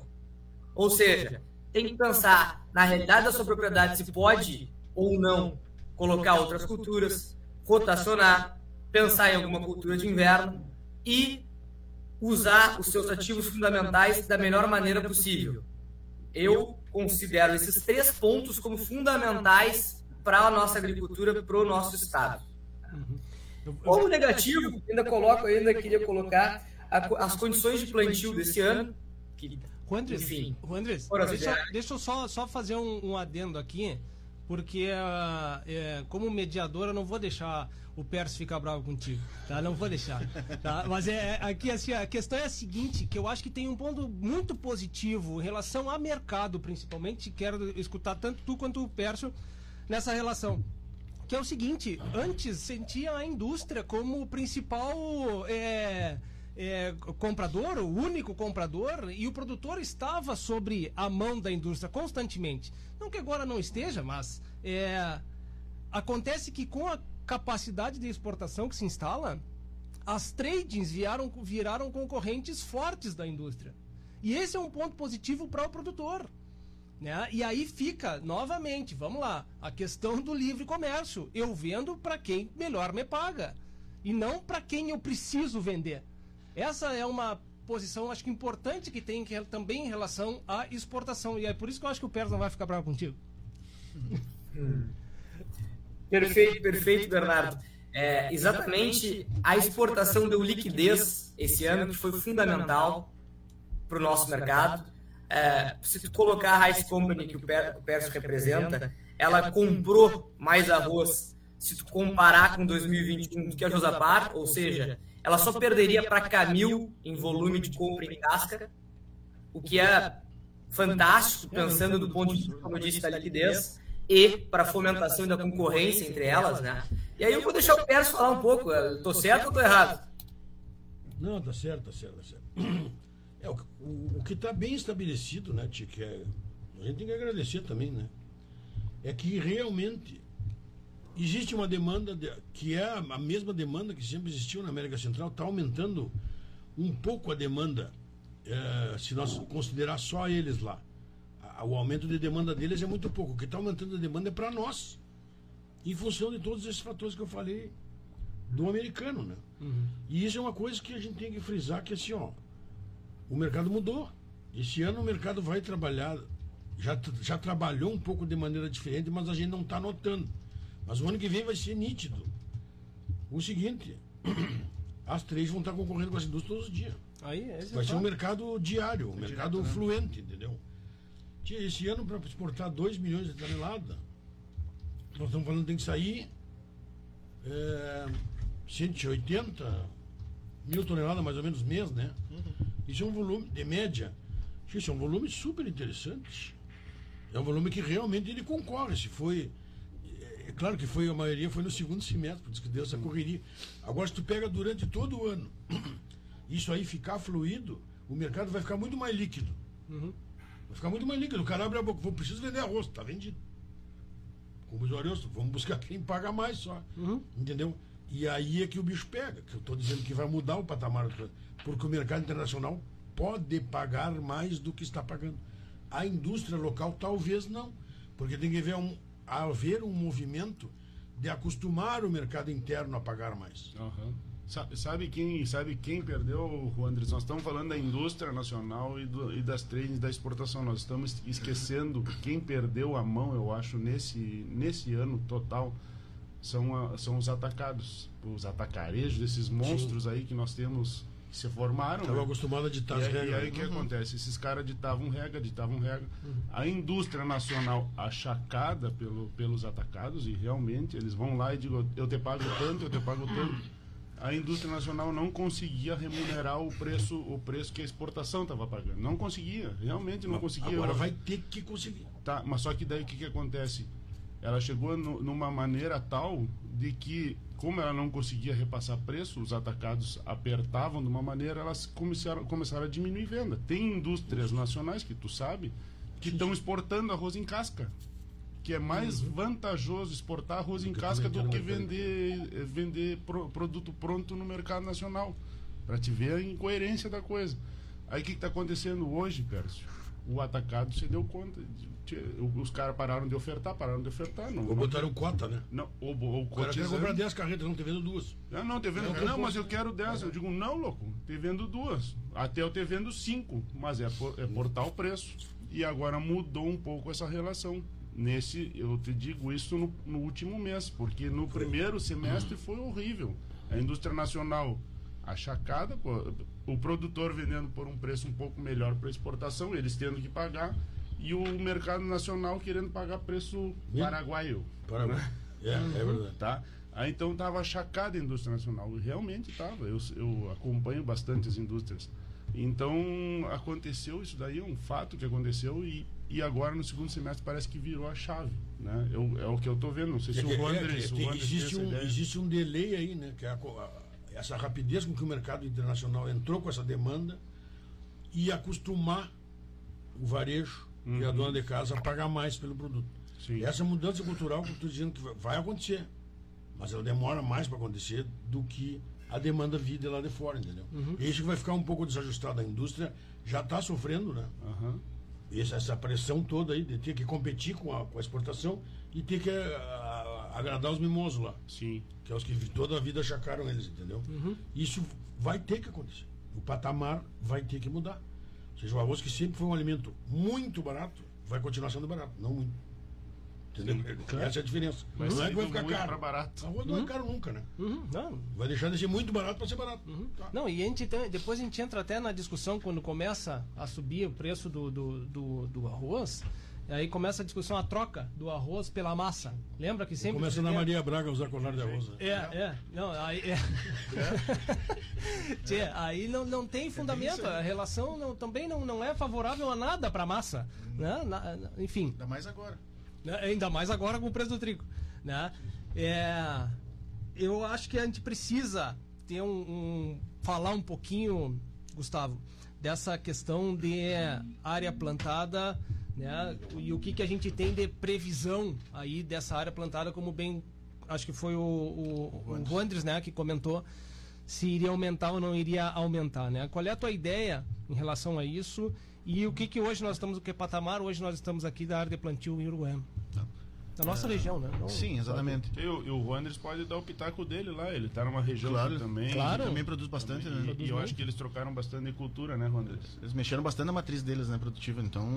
Ou seja, tem que pensar na realidade da sua propriedade se pode ou não colocar outras culturas, rotacionar, pensar em alguma cultura de inverno e usar os seus ativos fundamentais da melhor maneira possível. Eu considero esses três pontos como fundamentais para a nossa agricultura, para o nosso estado. Como negativo, ainda coloco, ainda queria colocar a, as condições de plantio desse ano. Que, Juandres, enfim, Juandres deixa, deixa eu só, só fazer um, um adendo aqui, porque uh, é, como mediador eu não vou deixar o Pércio ficar bravo contigo, tá? Não vou deixar, tá? Mas é aqui assim, a questão é a seguinte, que eu acho que tem um ponto muito positivo em relação a mercado, principalmente, quero escutar tanto tu quanto o Pércio nessa relação. Que é o seguinte, antes sentia a indústria como o principal é, é, comprador, o único comprador, e o produtor estava sobre a mão da indústria constantemente. Não que agora não esteja, mas é, acontece que com a capacidade de exportação que se instala, as tradings viraram, viraram concorrentes fortes da indústria. E esse é um ponto positivo para o produtor. Né? E aí fica, novamente, vamos lá, a questão do livre comércio. Eu vendo para quem melhor me paga. E não para quem eu preciso vender. Essa é uma posição, acho que importante que tem que, também em relação à exportação. E é por isso que eu acho que o Pérez não vai ficar bravo contigo. Perfeito, perfeito, Bernardo. É, exatamente a exportação deu liquidez esse ano, que foi fundamental para o nosso mercado. É, se tu colocar a Rice Company, que o Pércio representa, ela comprou mais arroz se tu comparar com 2021 do que a Josapar, ou seja, ela só perderia para Camil em volume de compra em casca, o que é fantástico, pensando do ponto de vista, como eu disse, da liquidez e para a fomentação da concorrência entre elas, né? E aí eu vou deixar o Pérez falar um pouco. Estou certo ou estou errado? Não, tá certo, tá certo, tá certo. É, o, o, o que está bem estabelecido, né, Tia, que é, a gente tem que agradecer também, né? É que realmente existe uma demanda de, que é a mesma demanda que sempre existiu na América Central, está aumentando um pouco a demanda, é, se nós considerar só eles lá o aumento de demanda deles é muito pouco. O que está aumentando a demanda é para nós. Em função de todos esses fatores que eu falei do americano, né? Uhum. E isso é uma coisa que a gente tem que frisar que assim, ó, o mercado mudou. Esse ano o mercado vai trabalhar, já, já trabalhou um pouco de maneira diferente, mas a gente não está notando. Mas o ano que vem vai ser nítido. O seguinte, as três vão estar tá concorrendo com as indústrias todos os dias. Aí, vai ser um mercado diário, um mercado direto, né? fluente, entendeu? esse ano para exportar 2 milhões de toneladas, nós estamos falando que tem que sair é, 180 mil toneladas mais ou menos mês, né? Uhum. Isso é um volume, de média, isso é um volume super interessante. É um volume que realmente ele concorre. Se foi. É, é claro que foi, a maioria foi no segundo semestre, por isso que deu essa correria. Agora, se tu pega durante todo o ano, isso aí ficar fluido, o mercado vai ficar muito mais líquido. Uhum. Vai ficar muito mais líquido. O cara abre a boca, vou preciso vender arroz, tá vendido. Como o arroz, vamos buscar quem paga mais só. Uhum. Entendeu? E aí é que o bicho pega, que eu estou dizendo que vai mudar o patamar, porque o mercado internacional pode pagar mais do que está pagando. A indústria local talvez não, porque tem que haver um, haver um movimento de acostumar o mercado interno a pagar mais. Uhum. Sabe, sabe, quem, sabe quem perdeu, Andres? Nós estamos falando da indústria nacional e, do, e das trades da exportação. Nós estamos esquecendo quem perdeu a mão, eu acho, nesse, nesse ano total são, são os atacados, os atacarejos, esses monstros Sim. aí que nós temos que se formaram. Estava né? acostumado a ditar as regras. E aí o que uhum. acontece? Esses caras ditavam regra, ditavam regra. Uhum. A indústria nacional achacada pelo, pelos atacados, e realmente eles vão lá e digam, eu te pago tanto, eu te pago tanto a indústria nacional não conseguia remunerar o preço, o preço que a exportação estava pagando. Não conseguia, realmente não conseguia. Agora vai ter que conseguir. Tá, mas só que daí o que, que acontece? Ela chegou no, numa maneira tal de que, como ela não conseguia repassar preço, os atacados apertavam de uma maneira, elas começaram, começaram a diminuir venda. Tem indústrias nacionais, que tu sabe, que estão exportando arroz em casca que é mais uhum. vantajoso exportar arroz em casca do que vender, eh, vender pro, produto pronto no mercado nacional. Para te ver a incoerência da coisa. Aí o que está acontecendo hoje, Pércio? o atacado se deu conta. Os caras pararam de ofertar, pararam de ofertar. Não, Ou botaram cota, né? Não, o, o, o cara quer comprar 10 carretas, não, te vendo duas. Não, não, te vendo. Não, não mas eu quero 10. Eu digo, não, louco, te vendo duas. Até eu te vendo 5. Mas é, por, é portar o preço. E agora mudou um pouco essa relação. Nesse, eu te digo isso no, no último mês, porque no primeiro semestre foi horrível. A indústria nacional achacada, o produtor vendendo por um preço um pouco melhor para exportação, eles tendo que pagar, e o mercado nacional querendo pagar preço paraguaio. Paraguai. Né? É, é verdade. Tá? Aí então estava achacada a indústria nacional, realmente estava. Eu, eu acompanho bastante as indústrias. Então aconteceu isso daí, é um fato que aconteceu, e, e agora no segundo semestre parece que virou a chave. Né? Eu, é o que eu estou vendo, não sei se é, o Wanderers. É, é, existe, um, existe um delay aí, né? Que é a, essa rapidez com que o mercado internacional entrou com essa demanda e acostumar o varejo uhum. e a uhum. dona de casa pagar mais pelo produto. Sim. Essa mudança cultural que eu estou dizendo que vai acontecer, mas ela demora mais para acontecer do que a demanda vida lá de fora, entendeu? Uhum. Isso que vai ficar um pouco desajustado. A indústria já está sofrendo, né? Uhum. Essa, essa, pressão toda aí de ter que competir com a, com a exportação e ter que a, a, agradar os mimosos lá. Sim. Que é os que toda a vida achacaram eles, entendeu? Uhum. Isso vai ter que acontecer. O patamar vai ter que mudar. Seja, o arroz que sempre foi um alimento muito barato, vai continuar sendo barato, não muito. Entendeu? Sim, claro. Essa é a diferença. Mas não é que vai ficar caro. barato. Arroz não é uhum. é caro nunca, né? Uhum. Não. Vai deixar de ser muito barato para ser barato. Uhum. Tá. Não, e a gente tem, depois a gente entra até na discussão quando começa a subir o preço do, do, do, do arroz. Aí começa a discussão, a troca do arroz pela massa. Lembra que sempre. Começa na Maria Braga usar colar de arroz. Né? É, é. Não, aí, é. Tchê, aí não, não tem fundamento. A relação não, também não, não é favorável a nada para a massa. Né? Na, enfim. Ainda mais agora. Né? Ainda mais agora com o preço do trigo. Né? É, eu acho que a gente precisa ter um, um falar um pouquinho, Gustavo, dessa questão de área plantada né? E o que, que a gente tem de previsão aí dessa área plantada, como bem acho que foi o, o, o Wanders, né, que comentou se iria aumentar ou não iria aumentar, né? Qual é a tua ideia em relação a isso? E o que que hoje nós estamos, o que patamar hoje nós estamos aqui da área de plantio em Uruguai? Tá. Da nossa é, região, né? Não, Sim, exatamente. E, o, o Wanderers pode dar o pitaco dele lá, ele está numa região claro, também. Claro, também produz bastante, também, né? E, e eu acho que eles trocaram bastante de cultura, né, Wanderers? Eles mexeram bastante na matriz deles, né, produtiva, então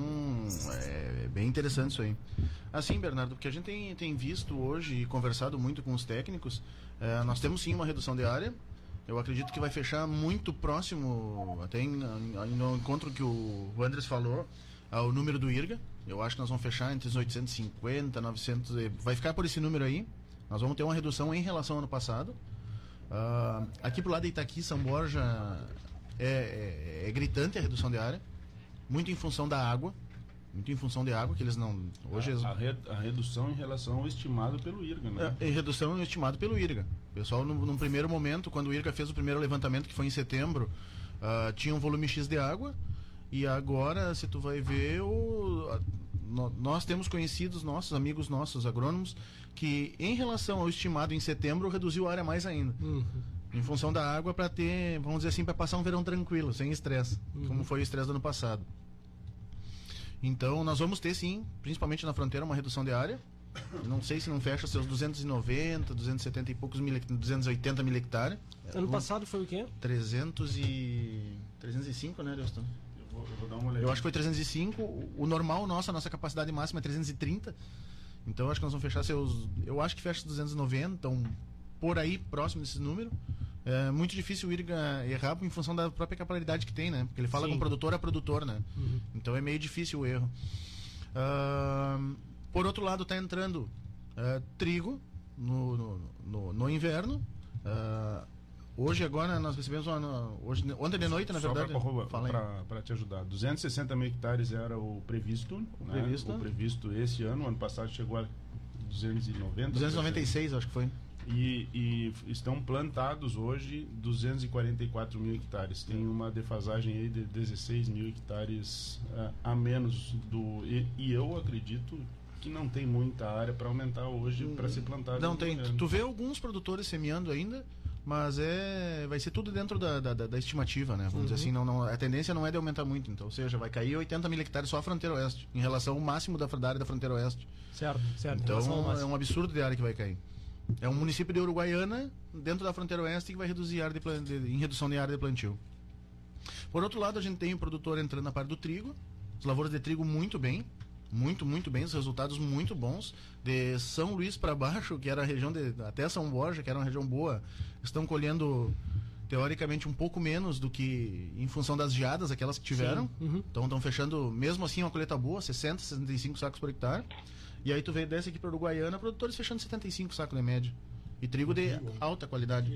é, é bem interessante isso aí. Assim, Bernardo, porque a gente tem, tem visto hoje e conversado muito com os técnicos, é, nós temos sim uma redução de área, eu acredito que vai fechar muito próximo, até em, em, no encontro que o Andres falou, ao número do IRGA. Eu acho que nós vamos fechar entre os 850, 900. Vai ficar por esse número aí. Nós vamos ter uma redução em relação ao ano passado. Uh, aqui pro lado de Itaqui, São Borja, é, é, é, gritante a redução de área. Muito em função da água. Muito em função de água, que eles não. Hoje a, a, re, a redução em relação ao estimado pelo IRGA, né? É, redução estimado pelo IRGA. O pessoal, no, num primeiro momento, quando o IRGA fez o primeiro levantamento, que foi em setembro, uh, tinha um volume X de água. E agora, se tu vai ver, o, nós temos conhecidos nossos, amigos nossos, agrônomos, que em relação ao estimado em setembro, reduziu a área mais ainda. Uhum. Em função da água, para ter, vamos dizer assim, para passar um verão tranquilo, sem estresse, uhum. como foi o estresse do ano passado. Então, nós vamos ter sim, principalmente na fronteira, uma redução de área. Não sei se não fecha seus 290, 270 e poucos mil, 280 mil hectares. Ano passado foi o quê? 300 e 305, né, Deuston? Eu vou dar uma olhada. Eu acho que foi 305. O normal nosso, a nossa capacidade máxima é 330. Então acho que nós vamos fechar seus. Eu acho que fecha 290, então por aí próximo desse número. É muito difícil o IRGA errar em função da própria capilaridade que tem, né? Porque ele fala Sim. com produtor a produtor, né? Uhum. Então é meio difícil o erro. Uh, por outro lado, está entrando uh, trigo no, no, no, no inverno. Uh, Hoje, agora, nós recebemos uma. Hoje, ontem de noite, na Só verdade. Para te ajudar. 260 mil hectares era o previsto. O né? previsto. O previsto esse ano. Ano passado chegou a 290. 296, acho que foi. E, e, estão plantados hoje 244 mil hectares. Tem uma defasagem aí de 16 mil hectares uh, a menos do. E, e, eu acredito que não tem muita área para aumentar hoje para se plantar. Não tem. Tu, tu vê alguns produtores semeando ainda Mas é, vai ser tudo dentro da, da, da estimativa, né? Vamos dizer assim, não, não, a tendência não é de aumentar muito. Então, ou seja, vai cair 80 mil hectares só a fronteira oeste, em relação ao máximo da, da área da fronteira oeste. Certo, certo. Então, é um absurdo de área que vai cair. É um município de Uruguaiana, dentro da fronteira oeste, que vai reduzir a área de- em redução de área de plantio. Por outro lado, a gente tem o produtor entrando na parte do trigo, as lavouras de trigo muito bem, muito, muito bem, os resultados muito bons. De São Luís para baixo, que era a região de. até São Borja, que era uma região boa, estão colhendo teoricamente um pouco menos do que em função das geadas, aquelas que tiveram. Uhum. Então estão fechando, mesmo assim, uma colheita boa, 60, 65 sacos por hectare. E aí tu vê desce aqui para Uruguaiana, produtores fechando 75 sacos de média. E trigo de alta qualidade.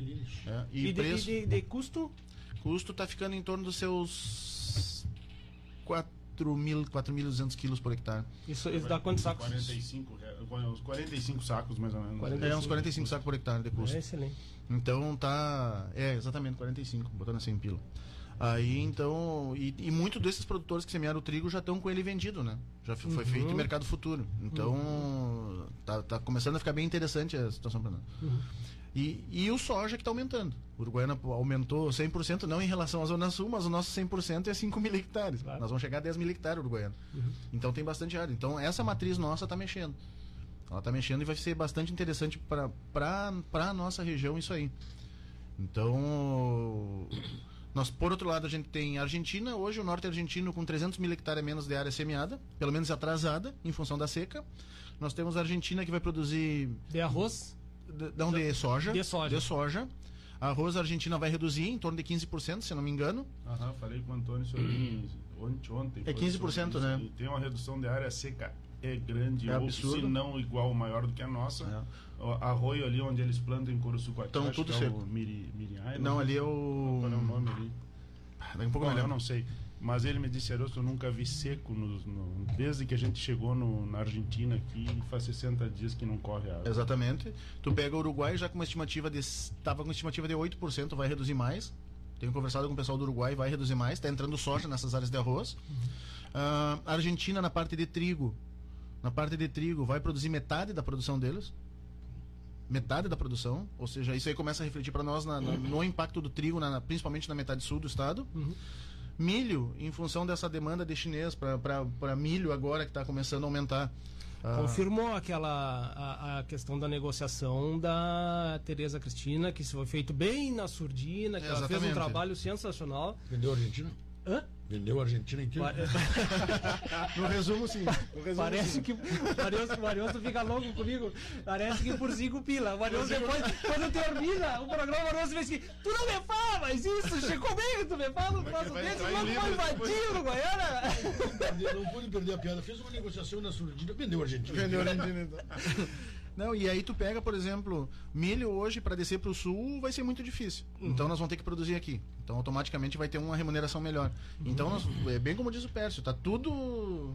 É, E, e, de, preço, e de- de custo? custo tá ficando em torno dos seus 4.200 quilos por hectare. Isso, isso dá quantos sacos? 45, re- uns 45 sacos mais ou menos. 45. É uns 45 sacos por hectare de custo. É excelente. Então tá. É, exatamente, 45, botando assim em pila. Aí então. E, e muitos desses produtores que semearam o trigo já estão com ele vendido, né? Já foi feito em mercado futuro. Então. Tá, tá começando a ficar bem interessante a situação para nós. E, e o soja que está aumentando. O Uruguaiana aumentou 100%, não em relação à Zona Sul, mas o nosso 100% é 5 mil hectares. Claro. Nós vamos chegar a 10 mil hectares, Uruguaiana. Então tem bastante área. Então essa matriz nossa está mexendo. Ela está mexendo e vai ser bastante interessante para a nossa região isso aí. Então, nós, por outro lado, a gente tem a Argentina, hoje o norte argentino com 300 mil hectares a menos de área semeada, pelo menos atrasada, em função da seca. Nós temos a Argentina que vai produzir De arroz? De, não, de soja. De soja. De soja. A arroz a Argentina vai reduzir em torno de 15%, se eu não me engano. Aham, falei com o Antônio Sobrinho ontem. ontem É foi 15%, sobre isso, né? E tem uma redução de área seca é grande, É ou absurdo. se não igual, maior do que a nossa. O arroio ali onde eles plantam em Coroçuquati. Tão acho tudo que é seco. o Miri, Miriai, Não, ali é o. Qual é o nome ali? Daqui a pouco eu Bom, eu não sei. Mas ele me disse, Arosto, eu nunca vi seco no, no- desde que a gente chegou no- na Argentina aqui, faz 60 dias que não corre água. Exatamente. Tu pega o Uruguai já com uma estimativa de. Estava com uma estimativa de 8%, vai reduzir mais. Tenho conversado com o pessoal do Uruguai, vai reduzir mais. Está entrando soja nessas áreas de arroz. A Argentina, na parte de trigo, na parte de trigo, vai produzir metade da produção deles. Metade da produção. Ou seja, isso aí começa a refletir para nós na- na- no impacto do trigo, na- na- principalmente na metade sul do estado. Milho, em função dessa demanda de chinês para milho agora que está começando a aumentar. Ah, Confirmou aquela a, a questão da negociação da Tereza Cristina, que foi feito bem na surdina, que ela fez um trabalho sensacional. Vendeu a Argentina? Hã? Vendeu a Argentina inteira? No resumo, sim. No resumo, Parece sim. que o Marioso, o Marioso fica louco comigo. Parece que por cinco pila. O Marioso depois, quando termina o programa, o Marioso vem assim: Tu não me fala, mas isso, chegou bem, tu me fala, o próximo vai desse, logo foi livros depois. invadir o Goiânia. Não pude perder a piada. Fez uma negociação na Surdina, vendeu a Argentina. Vendeu a Argentina, então. Não, e aí tu pega, por exemplo, milho hoje para descer para o sul vai ser muito difícil. Então nós vamos ter que produzir aqui. Então automaticamente vai ter uma remuneração melhor. Então nós, é bem como diz o Pércio, tá tudo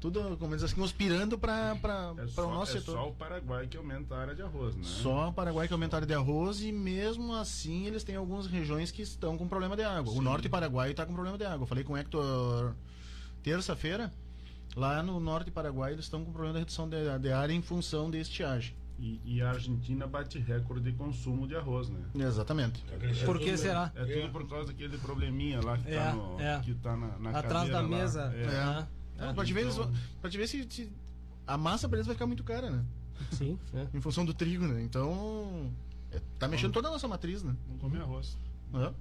tudo, como diz assim, conspirando para É o nosso é setor. só o Paraguai que aumenta a área de arroz, né? Só o Paraguai que aumenta a área de arroz e mesmo assim eles têm algumas regiões que estão com problema de água. O norte Paraguai está com problema de água. Eu falei com o Hector terça-feira. Lá no norte Paraguai eles estão com problema de redução de, de área em função de estiagem. E, e a Argentina bate recorde de consumo de arroz, né? Exatamente. Crescendo Por que será? É tudo por causa daquele probleminha lá que É, tá, no, é. que tá na, na Atrás cadeira da lá. mesa. É. Ah, Não, pra, te ver, pra te ver se, se a massa para eles vai ficar muito cara, né? Sim, é. Em função do trigo, né? Então. é, tá mexendo toda a nossa matriz, né? Vamos comer arroz. É.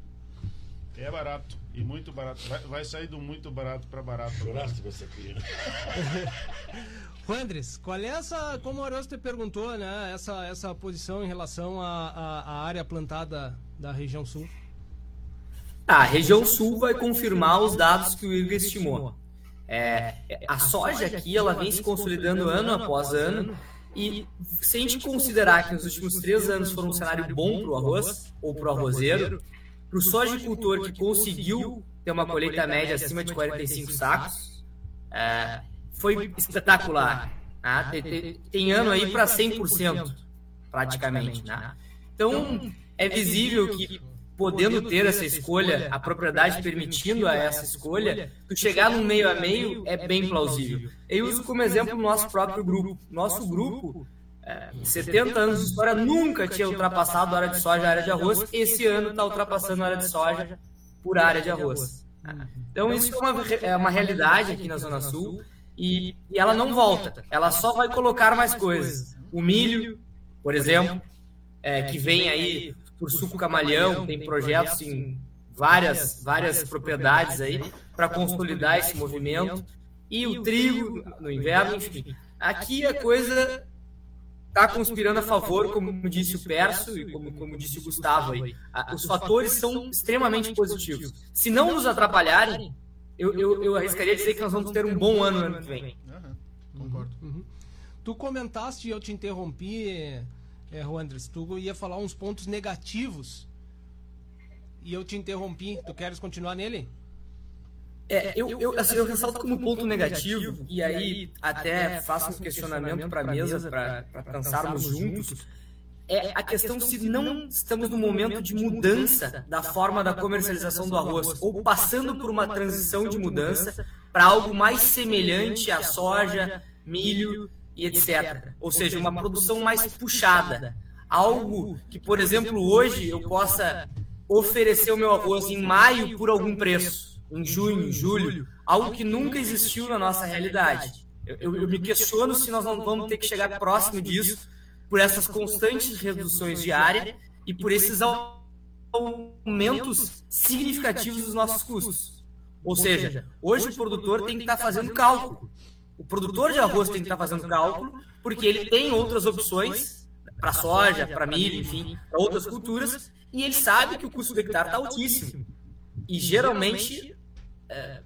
É barato. E muito barato. Vai, vai sair do muito barato para barato. Choraste com essa criança. Juandres, qual é essa, como o Arosto te perguntou, né, essa, essa posição em relação à, área plantada da região sul? Tá, a região sul vai confirmar os dados que o Igor estimou. É, a soja aqui ela vem se consolidando ano após ano e se a gente considerar que nos últimos três anos foram um cenário bom para o arroz ou para o arrozeiro, para o sojicultor que conseguiu ter uma colheita média acima de 45 sacos, é, foi espetacular. tá? Tem, tem- tem ano aí para 100% praticamente. Né? Então é visível que podendo ter essa escolha, a propriedade permitindo a essa escolha, tu chegar num meio a meio é bem plausível. Eu uso como exemplo o nosso próprio grupo. Nosso grupo, é, 70 anos de história nunca tinha ultrapassado a área de soja a área de arroz. Esse ano está ultrapassando a área de soja por área de arroz. Então isso é uma, é uma realidade aqui na Zona Sul e, e ela não volta. Ela só vai colocar mais coisas. O milho, por exemplo, é, que vem aí por suco camalhão, tem projetos em várias, várias propriedades aí para consolidar esse movimento. E o trigo no inverno, enfim. Aqui a coisa está conspirando a favor, como disse o Perso e como, como disse o Gustavo aí. Os fatores são extremamente positivos. Se não nos atrapalharem, eu, eu, eu arriscaria dizer que nós vamos ter um bom ano ano que vem. Uhum, concordo. Uhum. Tu comentaste e eu te interrompi, é, Andres, tu ia falar uns pontos negativos e eu te interrompi. Tu queres continuar nele? É, eu, eu, assim, eu ressalto como ponto negativo, e aí até faço um questionamento para a mesa, para pensarmos juntos, é a questão se não estamos no momento de mudança da forma da comercialização do arroz, ou passando por uma transição de mudança para algo mais semelhante à soja, milho e etc. Ou seja, uma produção mais puxada. Algo que, por exemplo, hoje eu possa oferecer o meu arroz em maio por algum preço em junho, julho, algo que nunca existiu na nossa realidade. Eu, eu, eu me questiono se nós não vamos ter que chegar próximo disso por essas constantes reduções de área e por esses aumentos significativos dos nossos custos. Ou seja, hoje o produtor tem que estar fazendo cálculo. O produtor de arroz tem que estar fazendo cálculo porque ele tem outras opções para soja, para milho, enfim, para outras culturas, e ele sabe que o custo do hectare está altíssimo. E geralmente é,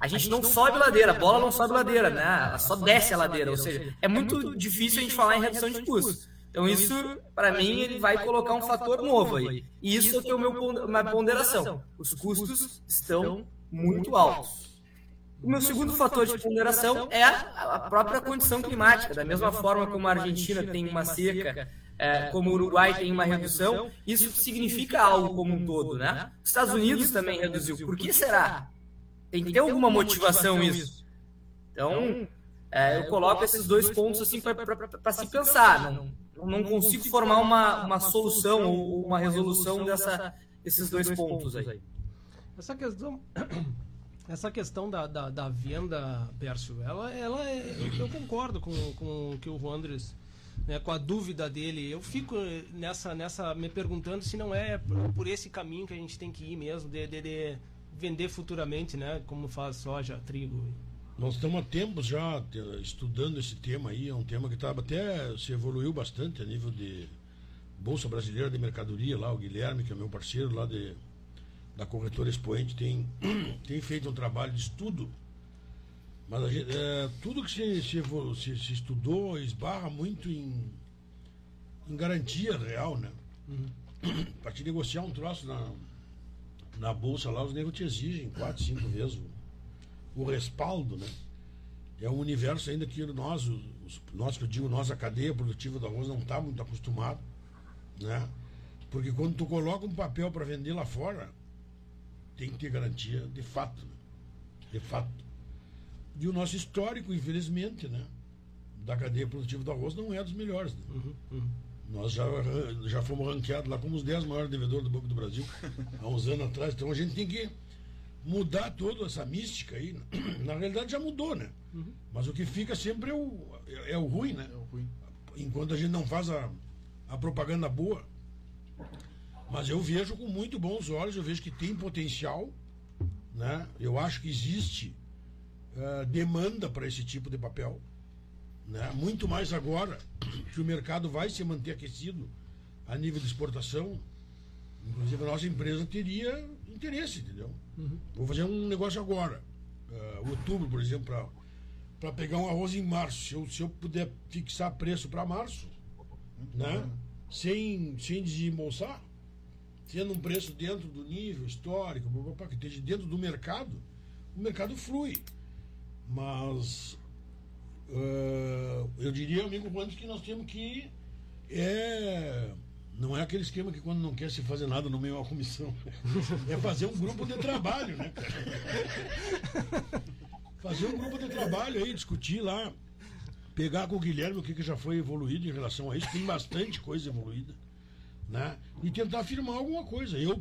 a gente não sobe ladeira, a bola não sobe ladeira, né? Ela só desce a ladeira, ou seja, é muito difícil a gente falar em redução de custos. Então isso, para mim, ele vai colocar um fator novo aí. E isso é o meu uma ponderação. Os custos estão muito altos. O meu segundo fator de ponderação é a própria condição climática. Da mesma forma como a Argentina tem uma seca, é, como o Uruguai tem uma redução, isso significa algo como um todo, né? Os Estados Unidos também reduziu. Por que será? Tem que ter alguma motivação isso. Então, é, eu coloco esses dois pontos assim para se pensar. Não, não consigo formar uma, uma solução ou uma resolução dessa, desses dois pontos aí. Essa questão, essa questão da, da, da venda, Pércio, ela, ela é, eu concordo com, com o que o Andres, né, com a dúvida dele. Eu fico nessa, nessa me perguntando se não é por esse caminho que a gente tem que ir mesmo, de, de, de vender futuramente, né? Como faz soja, trigo. Nós estamos há tempos já estudando esse tema aí, é um tema que estava até se evoluiu bastante a nível de Bolsa Brasileira de Mercadoria, lá o Guilherme, que é meu parceiro lá de, da corretora Expoente, tem, tem feito um trabalho de estudo. Mas gente, é, tudo que se, se, se, se, estudou esbarra muito em, em garantia real, né? Uhum. Para te negociar um troço na, na bolsa lá, os negros te exigem quatro, cinco vezes o, o respaldo, né? É um universo ainda que nós, os, nós que eu digo, nós, a cadeia produtiva do arroz, não está muito acostumado, né? Porque quando tu coloca um papel para vender lá fora, tem que ter garantia de fato, né? de fato. E o nosso histórico, infelizmente, né? Da cadeia produtiva do arroz não é dos melhores. Né? Uhum, uhum. Nós já, já fomos ranqueados lá como os 10 maiores devedores do Banco do Brasil há uns anos atrás. Então a gente tem que mudar toda essa mística aí. Na realidade já mudou, né? Uhum. Mas o que fica sempre é o, é, é o ruim, né? É o ruim. Enquanto a gente não faz a, a propaganda boa. Mas eu vejo com muito bons olhos, eu vejo que tem potencial, né? Eu acho que existe uh, demanda para esse tipo de papel. Né? Muito mais agora que o mercado vai se manter aquecido a nível de exportação. Inclusive, a nossa empresa teria interesse, entendeu? Uhum. Vou fazer um negócio agora. Uh, outubro, por exemplo, para pegar um arroz em março. Se eu, se eu puder fixar preço para março, né? sem, sem desembolsar, tendo um preço dentro do nível histórico, que esteja dentro do mercado, o mercado flui. Mas Uh, eu diria, amigo Juan, que nós temos que. É, não é aquele esquema que quando não quer se fazer nada no meio da comissão. É fazer um grupo de trabalho, né, cara? Fazer um grupo de trabalho aí, discutir lá. pegar com o Guilherme o que, que já foi evoluído em relação a isso, tem bastante coisa evoluída, né? E tentar afirmar alguma coisa. Eu,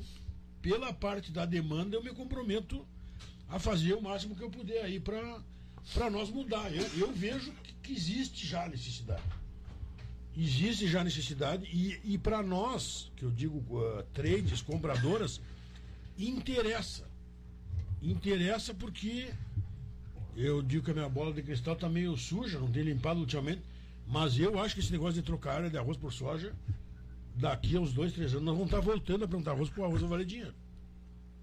pela parte da demanda, eu me comprometo a fazer o máximo que eu puder aí para nós mudar. Eu, eu vejo que, existe já necessidade. Existe já necessidade e, e para nós, que eu digo uh, trades, compradoras, interessa. Interessa porque eu digo que a minha bola de cristal está meio suja, não tem limpado ultimamente. Mas eu acho que esse negócio de trocar área de arroz por soja, daqui a uns dois, três anos, nós vamos estar tá voltando a plantar arroz, o arroz vai valer dinheiro.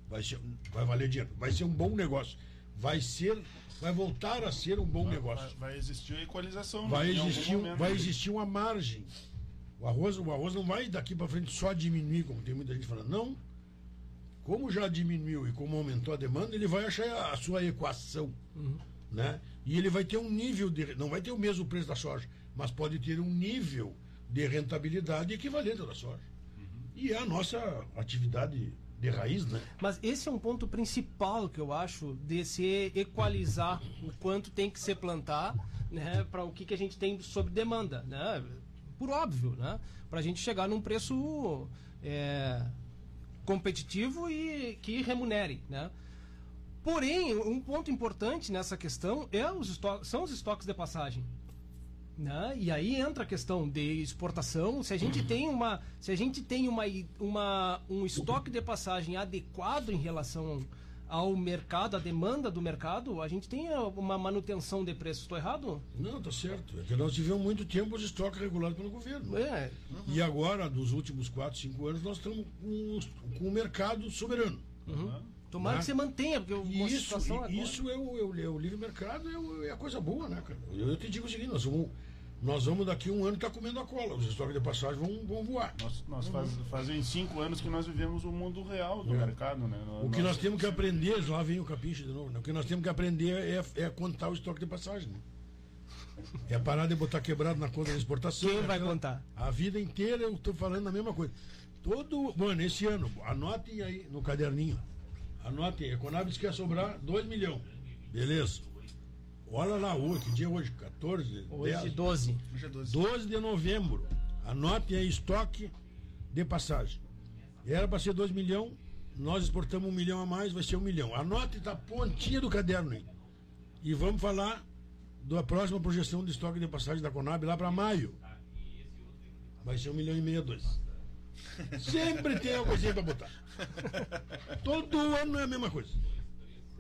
Vai, ser, vai valer dinheiro. Vai ser um bom negócio. Vai ser. Vai voltar a ser um bom vai, negócio. Vai, vai, existir a equalização. Vai existir, vai existir uma margem. O arroz, o arroz não vai daqui para frente só diminuir, como tem muita gente falando. Não. Como já diminuiu e como aumentou a demanda, ele vai achar a sua equação. Uhum. Né? E ele vai ter um nível de. Não vai ter o mesmo preço da soja, mas pode ter um nível de rentabilidade equivalente ao da soja. Uhum. E é a nossa atividade de raiz, né? Mas esse é um ponto principal que eu acho de se equalizar o quanto tem que se plantar, né, para o que, que a gente tem sobre demanda, né? Por óbvio, né? Para a gente chegar num preço é, competitivo e que remunere, né? Porém, um ponto importante nessa questão é os são os estoques de passagem. Né? E aí entra a questão de exportação. Se a gente tem, uma, se a gente tem uma, uma, um estoque de passagem adequado em relação ao mercado, à demanda do mercado, a gente tem uma manutenção de preço. Estou errado? Não, está certo. É que nós tivemos muito tempo os estoques regulados pelo governo. É. Uhum. E agora, dos últimos 4, 5 anos, nós estamos com, com o mercado soberano. Uhum. Tomara né? que você mantenha, porque isso, isso é, o, é, o, é o livre mercado, é, o, é, a coisa boa, né, cara? Eu, eu te digo o seguinte, nós vamos, nós vamos daqui um ano estar tá comendo a cola, os estoques de passagem vão, vão voar. Nós, nós faz, fazem cinco anos que nós vivemos o mundo real do é. mercado, né? o que nós, temos que aprender, lá vem o capiche de novo, né? o que nós temos que aprender é, é contar o estoque de passagem. Né? É parar de botar quebrado na conta da exportação. Quem vai contar? A vida inteira eu estou falando a mesma coisa. Todo, mano, esse ano, anotem aí no caderninho. Anote aí, a Conab quer sobrar 2 milhões. Beleza. Olha lá, hoje, que dia é hoje? 14? Hoje 10, 12. Hoje é 12. 12 de novembro. Anote aí estoque de passagem. Era para ser 2 milhões, nós exportamos um milhão a mais, vai ser um milhão. Anote tá pontinha do caderno aí. E vamos falar da próxima projeção de estoque de passagem da Conab lá para maio. Vai ser um milhão e meio, dois. Sempre tem alguma coisinha para botar. Todo ano é a mesma coisa.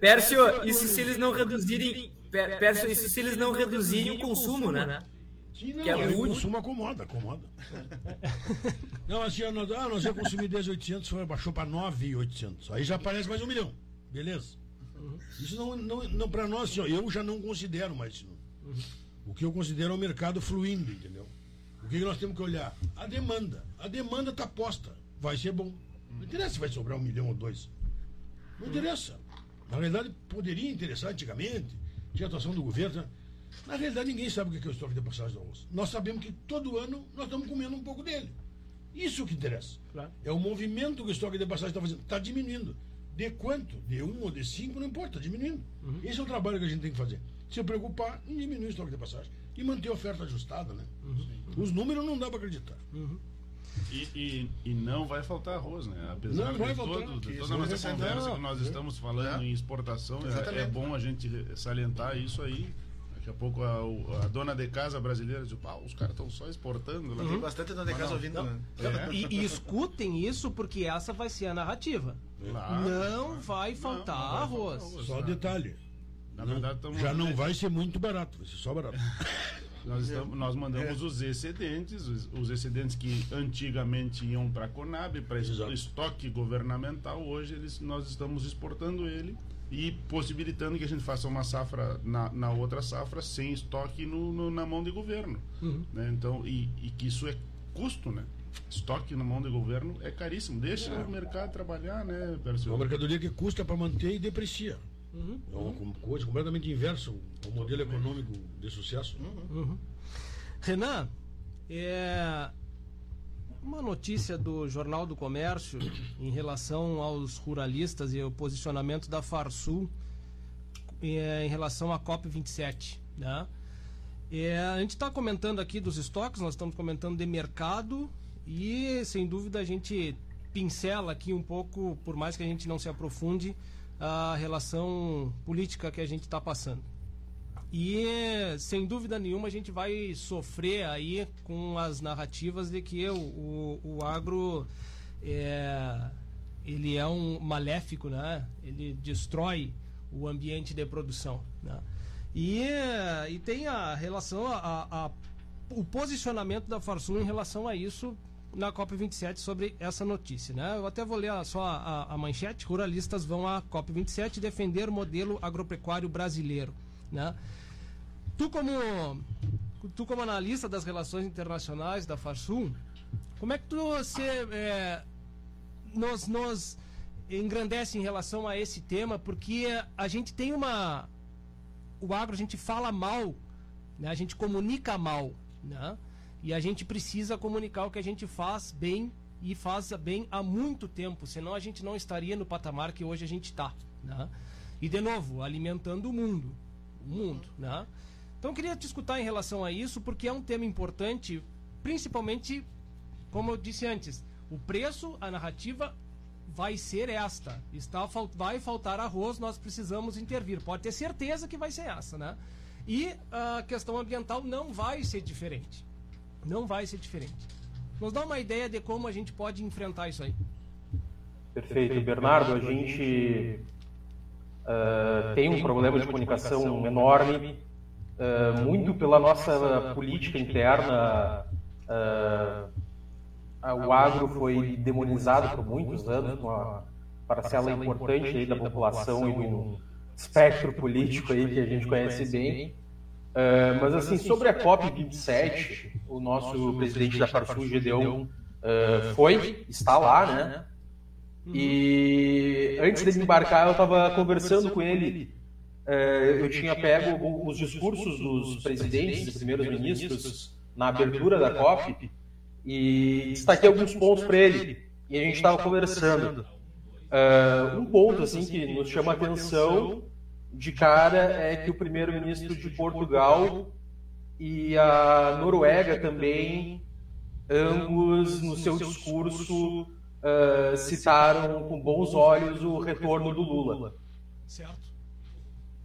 Pércio, isso se eles não reduzirem. Pércio, isso se eles não reduzirem o consumo, né? Sim, não, que é o consumo acomoda, acomoda. não, assim, nós, ah, nós ia consumir 10,800, foi, baixou para 9,800. Aí já aparece mais um milhão. Beleza? Uhum. Isso não, não, não para nós, assim, eu já não considero mais isso. Uhum. O que eu considero é o mercado fluindo, entendeu? O que nós temos que olhar? A demanda. A demanda está posta. Vai ser bom. Não interessa se vai sobrar um milhão ou dois. Não interessa. Na realidade, poderia interessar antigamente, tinha atuação do governo. Né? Na realidade, ninguém sabe o que é o estoque de passagem do almoço. Nós sabemos que todo ano nós estamos comendo um pouco dele. Isso que interessa. Claro. É o movimento que o estoque de passagem está fazendo. Está diminuindo. De quanto? De um ou de cinco, não importa, está diminuindo. Uhum. Esse é o trabalho que a gente tem que fazer. Se preocupar em diminuir o estoque de passagem. E manter a oferta ajustada, né? Uhum. Os números não dá para acreditar. Uhum. E, e, e, não vai faltar arroz, né? Apesar não, de, todo, de toda a nossa conversa que nós estamos falando é. em exportação, é, é, bom a gente salientar isso aí. Daqui a pouco a, a dona de casa brasileira diz, pá, os caras estão só exportando. Uhum. Tem bastante dona de casa não, ouvindo, não. né? É. E, e, escutem isso porque essa vai ser a narrativa. Claro, não claro. vai faltar não, arroz. Vai faltar Só detalhe. Na verdade, já não vai ser muito barato, vai ser só barato. Nós, estamos, nós mandamos é. os excedentes, os, os, excedentes que antigamente iam para a Conab, para estoque governamental, hoje eles, nós estamos exportando ele e possibilitando que a gente faça uma safra na, na outra safra sem estoque no, no na mão de governo. Uhum. Né? Então, e, e, que isso é custo, né? Estoque na mão do governo é caríssimo. Deixa é. o mercado trabalhar, né, É uma mercadoria que custa para manter e deprecia. Uhum. É uma coisa completamente inversa ao modelo econômico de sucesso. Uhum. Uhum. Renan, é uma notícia do Jornal do Comércio em relação aos ruralistas e o posicionamento da Farsul é, em relação à COP27. Né? É, a gente está comentando aqui dos estoques, nós estamos comentando de mercado e, sem dúvida, a gente pincela aqui um pouco, por mais que a gente não se aprofunde, a relação política que a gente está passando. E, sem dúvida nenhuma, a gente vai sofrer aí com as narrativas de que o, o, o agro é, ele é um maléfico, né? Ele destrói o ambiente de produção, né? E, e tem a relação, a, a, o posicionamento da Farsul em relação a isso na COP27 sobre essa notícia. Né? Eu até vou ler só a, a, manchete. Ruralistas vão à COP27 defender o modelo agropecuário brasileiro. Né? Tu, como, tu, como analista das relações internacionais da Farsul, como é que tu você, é, nos, nos engrandece em relação a esse tema? Porque a gente tem uma o agro a gente fala mal, né? a gente comunica mal, né? E a gente precisa comunicar o que a gente faz bem e faz bem há muito tempo, senão a gente não estaria no patamar que hoje a gente está, né? E de novo, alimentando o mundo, o mundo, né? Então eu queria te escutar em relação a isso, porque é um tema importante, principalmente, como eu disse antes, o preço, a narrativa vai ser esta. Está, vai faltar arroz, nós precisamos intervir. Pode ter certeza que vai ser essa, né? E a questão ambiental não vai ser diferente. Não vai ser diferente. Nos dá uma ideia de como a gente pode enfrentar isso aí. Perfeito, Bernardo. A gente uh, tem um problema de comunicação enorme, uh, muito pela nossa política interna. Uh, o agro foi demonizado por muitos anos, uma parcela importante aí da população e um espectro político aí que a gente conhece bem. Uh, mas assim, sobre a COP27, o nosso presidente da Farsul, Gedeon, uh, foi, está lá, né? E antes de embarcar, eu estava conversando com ele. Uh, eu tinha pego os discursos dos presidentes e primeiros ministros na abertura da COP e destaquei alguns pontos para ele. E a gente estava conversando. Uh, um ponto assim que nos chama a atenção de cara é que o primeiro-ministro de Portugal e a Noruega também, ambos no seu discurso uh, citaram com bons olhos o retorno do Lula. Certo.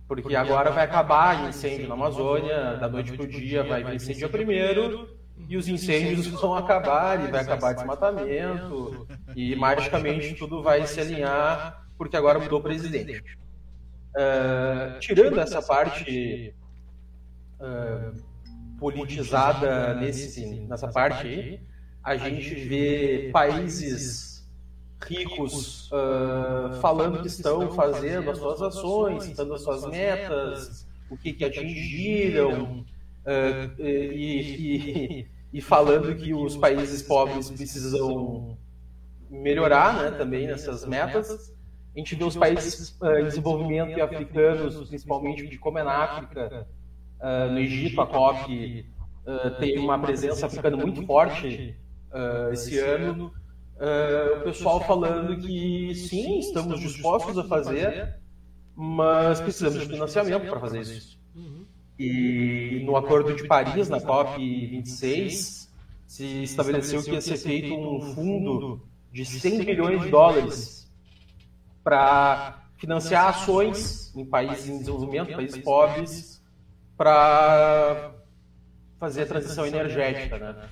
Porque agora vai acabar o incêndio na Amazônia, da noite para o dia vai vencer dia primeiro e os incêndios vão acabar, e vai acabar desmatamento, e magicamente tudo vai se alinhar, porque agora mudou o presidente. Uh, tirando essa parte uh, politizada nesse, nessa parte aí, a gente vê países ricos uh, falando que estão fazendo as suas ações, citando as suas metas, o que, que atingiram, e, e, e, falando que os países pobres precisam melhorar né, também nessas metas. A gente vê os países uh, em desenvolvimento e africanos, principalmente de como é na África, uh, no Egito, a COP tem uma presença africana muito forte esse ano. o pessoal falando que sim, estamos dispostos a fazer, mas precisamos de financiamento para fazer isso. E no Acordo de Paris, na COP26, se estabeleceu que ia ser feito um fundo de 100 bilhões de dólares para financiar ações em países em desenvolvimento, países pobres, para fazer a transição energética, né?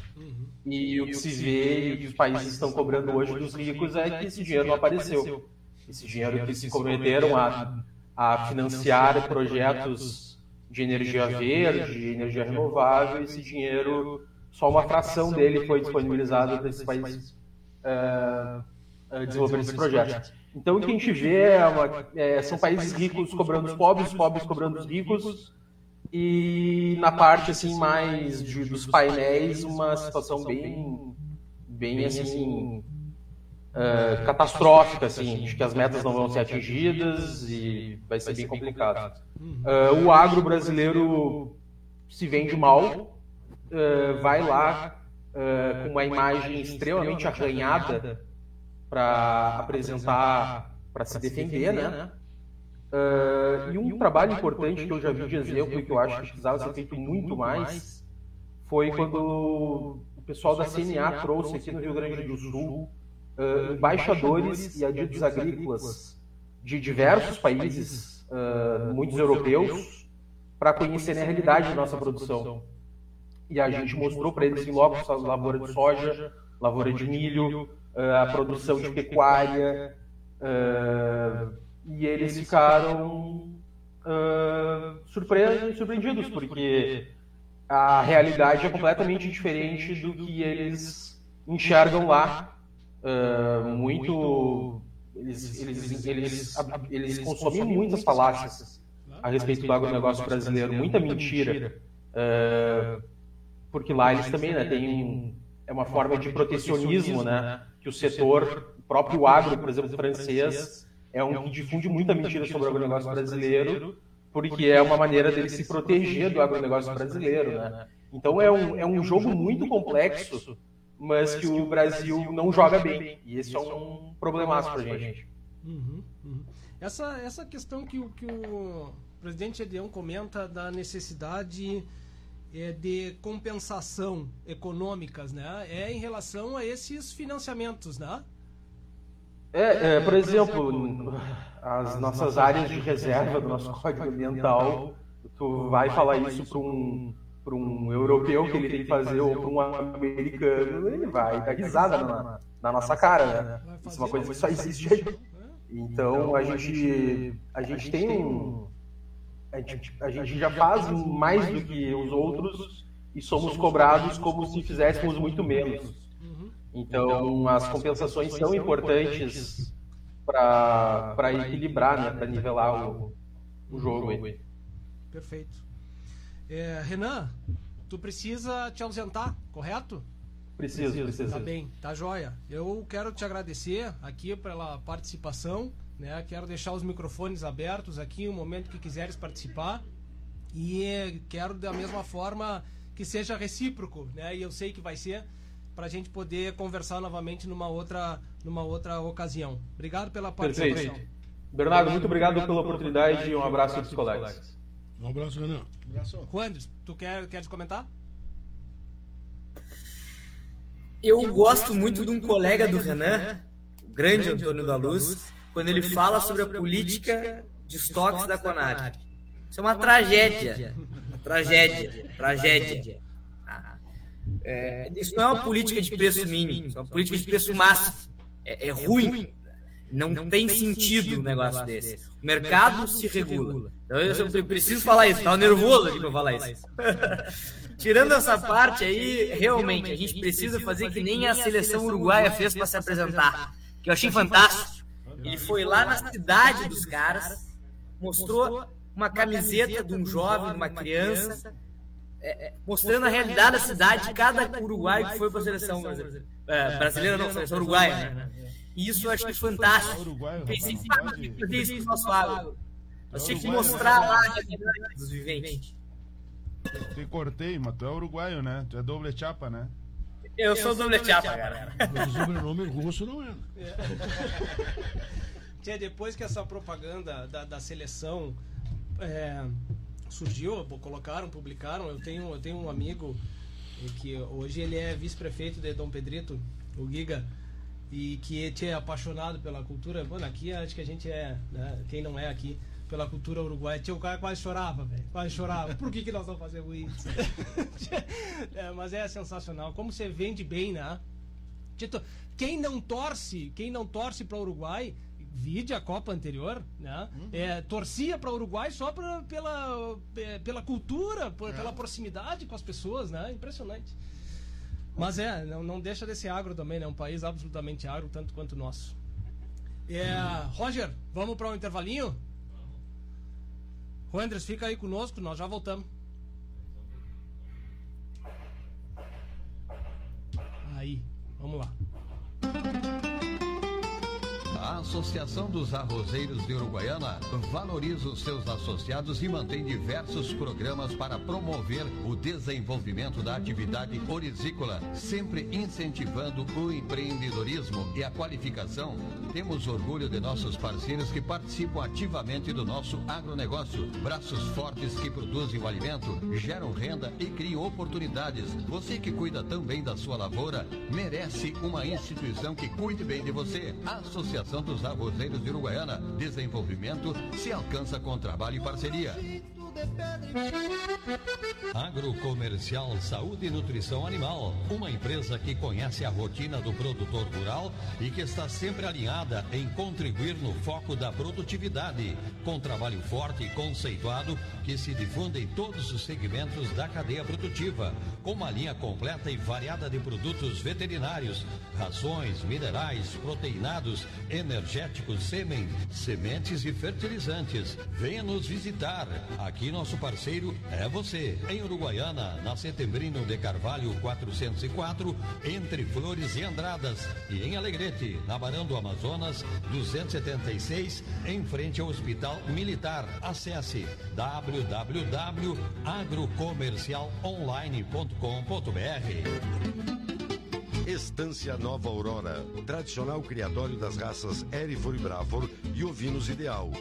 E o que se vê e o que os países estão cobrando hoje dos ricos é que esse dinheiro não apareceu. Esse dinheiro que se comprometeram a, a financiar projetos de energia verde, de energia renovável, esse dinheiro, só uma fração dele foi disponibilizado para esses países uh, desenvolver esses projetos. Então, o que a gente vê é, uma, é, são países ricos cobrando os pobres, os pobres cobrando os ricos, e na parte assim mais de, dos painéis, uma situação bem, bem assim uh, catastrófica, assim, de que as metas não vão ser atingidas e vai ser bem complicado. Uh, o agro brasileiro se vende mal, uh, vai lá com uma imagem extremamente arranhada para apresentar, para se defender, né? Uh, e um trabalho importante que eu já vi de exemplo e que eu acho que precisava ser feito muito mais foi quando o pessoal da CNA trouxe aqui no Rio Grande do Sul uh, embaixadores e adidos agrícolas de diversos países, uh, muitos europeus, para conhecerem a realidade da nossa produção. E a gente mostrou para eles em loco lavoura de soja, lavoura de milho, a produção de pecuária, e eles ficaram uh, surpreendidos, porque a realidade é completamente diferente do que eles enxergam lá. Muito. Eles, eles, eles, eles consomem muitas falácias a respeito do agronegócio brasileiro, muita mentira. Porque lá eles também né, têm é uma forma de protecionismo, né? Que o setor, o próprio agro, por exemplo, francês, é um que difunde muita mentira sobre o agronegócio brasileiro, porque é uma maneira dele se proteger do agronegócio brasileiro, né? Então é um, é um jogo muito complexo, mas que o Brasil não joga bem. E esse é um problemaço para a gente. Uhum, uhum. Essa, essa questão que o, que o presidente Edeão comenta da necessidade é, de compensação econômicas, né? É em relação a esses financiamentos, né? É, é, por exemplo, as nossas áreas de reserva do nosso código ambiental, tu vai falar isso para um, para um europeu que ele tem que fazer ou para um americano, ele vai dar risada na, na nossa cara, né? Isso é uma coisa que só existe aí. Então a gente, a gente tem um. A gente, a gente já faz mais do que os outros e somos cobrados como se fizéssemos muito menos. Então, então, as compensações são importantes para equilibrar, né, para nivelar o, o jogo. Aí. Perfeito. É, Renan, tu precisa te ausentar, correto? Preciso, preciso. Tá bem, tá joia. Eu quero te agradecer aqui pela participação, né? Quero deixar os microfones abertos aqui, o momento que quiseres participar. E quero da mesma forma que seja recíproco, né? E eu sei que vai ser para a gente poder conversar novamente numa outra, numa outra ocasião. Obrigado pela participação. Perfeito. Bernardo, muito obrigado pela oportunidade e um abraço dos colegas. Um abraço, Renan. Um abraço. Juandes, tu quer, queres comentar? Eu gosto muito de um colega do Renan, o grande Antônio da Luz, quando ele fala sobre a política de estoques da Conab. Isso é uma tragédia. Uma tragédia. Tragédia. É, isso não é uma política de preço mínimo, é uma política de preço máximo. É, é ruim. Não, não tem sentido um negócio desse. O mercado se regula. Então eu, eu preciso falar isso, estava nervoso aqui para falar isso. Tirando essa parte aí, realmente, a gente precisa fazer que nem a seleção uruguaia fez para se apresentar, que eu achei fantástico. Ele foi lá na cidade dos caras, mostrou uma camiseta de um jovem, de uma criança, é, é, mostrando a realidade da cidade de cada uruguaio que foi para a seleção brasileira. É, brasileira não, seleção uruguaia, né? E isso eu achei fantástico. Pensei que fazer isso no nosso lado. Nós tínhamos que mostrar lá a realidade dos viventes. Te cortei, mas tu é uruguaio, né? Tu é doble chapa, né? Eu sou doble chapa, cara. O sobrenome russo não é. Tia, depois que essa propaganda da, da seleção é, surgiu, colocaram, publicaram. Eu tenho, eu tenho um amigo que hoje ele é vice-prefeito de Dom Pedrito, o Giga, e que é apaixonado pela cultura. Mano, aqui acho que a gente é, né? quem não é aqui, pela cultura uruguaia. Tio, o cara quase chorava, velho. Quase chorava. Por que, que nós não fazemos isso? é, mas é sensacional. Como você vende bem, né? Quem não torce, quem não torce para o Uruguai, vide a Copa anterior, né? Uhum. É, torcia para o Uruguai só pra, pela, é, pela cultura, por, é. pela proximidade com as pessoas, né? Impressionante. Mas é, não, não deixa de ser agro também, né? Um país absolutamente agro, tanto quanto o nosso. É, Roger, vamos para um intervalinho? Andres, fica aí conosco, nós já voltamos. Aí, vamos lá. A Associação dos Arrozeiros de Uruguaiana valoriza os seus associados e mantém diversos programas para promover o desenvolvimento da atividade orizícola, sempre incentivando o empreendedorismo e a qualificação. Temos orgulho de nossos parceiros que participam ativamente do nosso agronegócio. Braços fortes que produzem o alimento, geram renda e criam oportunidades. Você que cuida também da sua lavoura, merece uma instituição que cuide bem de você. A Associação dos Arrozeiros de Uruguaiana. Desenvolvimento se alcança com trabalho e parceria. Agrocomercial Saúde e Nutrição Animal, uma empresa que conhece a rotina do produtor rural e que está sempre alinhada em contribuir no foco da produtividade, com trabalho forte e conceituado que se difunde em todos os segmentos da cadeia produtiva, com uma linha completa e variada de produtos veterinários, rações, minerais, proteinados, energéticos, sêmen, sementes e fertilizantes. Venha nos visitar. Aqui nosso parceiro é você. Em Uruguaiana, na Setembrino de Carvalho 404, entre Flores e Andradas. E em Alegrete, na Barão do Amazonas 276, em frente ao Hospital Militar. Acesse www.agrocomercialonline.com.br. Estância Nova Aurora, tradicional criatório das raças Erifor e Brafor e ovinos ideal.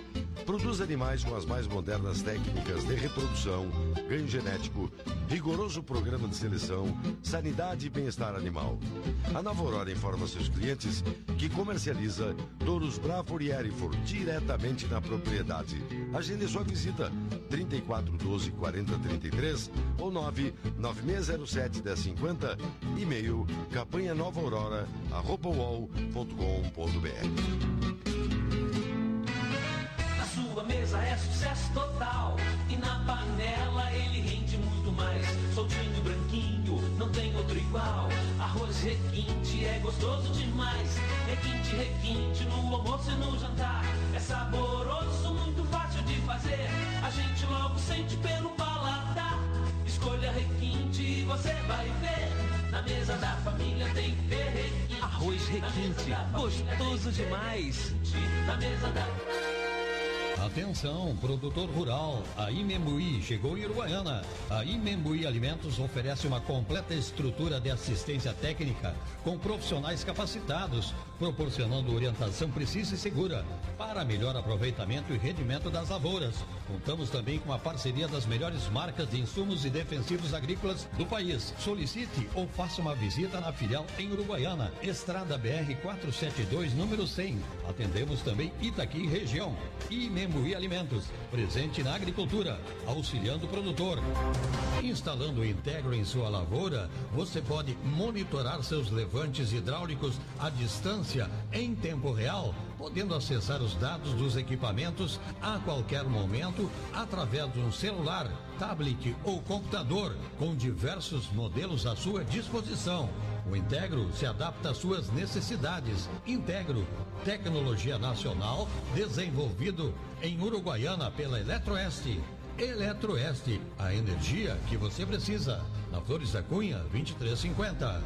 Produz animais com as mais modernas técnicas de reprodução, ganho genético, rigoroso programa de seleção, sanidade e bem-estar animal. A Nova Aurora informa seus clientes que comercializa touros Brafor e Erifor diretamente na propriedade. Agende sua visita 3412 4033 ou 99607 1050, e-mail campanha nova aurora arroba sua mesa é sucesso total e na panela ele rende muito mais. Soltinho, branquinho, não tem outro igual. Arroz requinte é gostoso demais. Requinte, requinte no almoço e no jantar. É saboroso, muito fácil de fazer. A gente logo sente pelo paladar. Escolha requinte e você vai ver. Na mesa da família tem que ter requinte. Arroz requinte, gostoso demais. Na mesa da Atenção, produtor rural, a Imembuí chegou em Uruguaiana. A Imembuí Alimentos oferece uma completa estrutura de assistência técnica com profissionais capacitados, proporcionando orientação precisa e segura para melhor aproveitamento e rendimento das lavouras. Contamos também com a parceria das melhores marcas de insumos e defensivos agrícolas do país. Solicite ou faça uma visita na filial em Uruguaiana, Estrada BR 472, número 100. Atendemos também Itaqui região. Imembuí Alimentos, presente na agricultura, auxiliando o produtor. Instalando o Integro em sua lavoura, você pode monitorar seus levantes hidráulicos à distância em tempo real, podendo acessar os dados dos equipamentos a qualquer momento através de um celular, tablet ou computador, com diversos modelos à sua disposição. O Integro se adapta às suas necessidades. Integro, tecnologia nacional, desenvolvido em Uruguaiana pela Eletroeste. Eletroeste, a energia que você precisa. Na Flores da Cunha, 2350.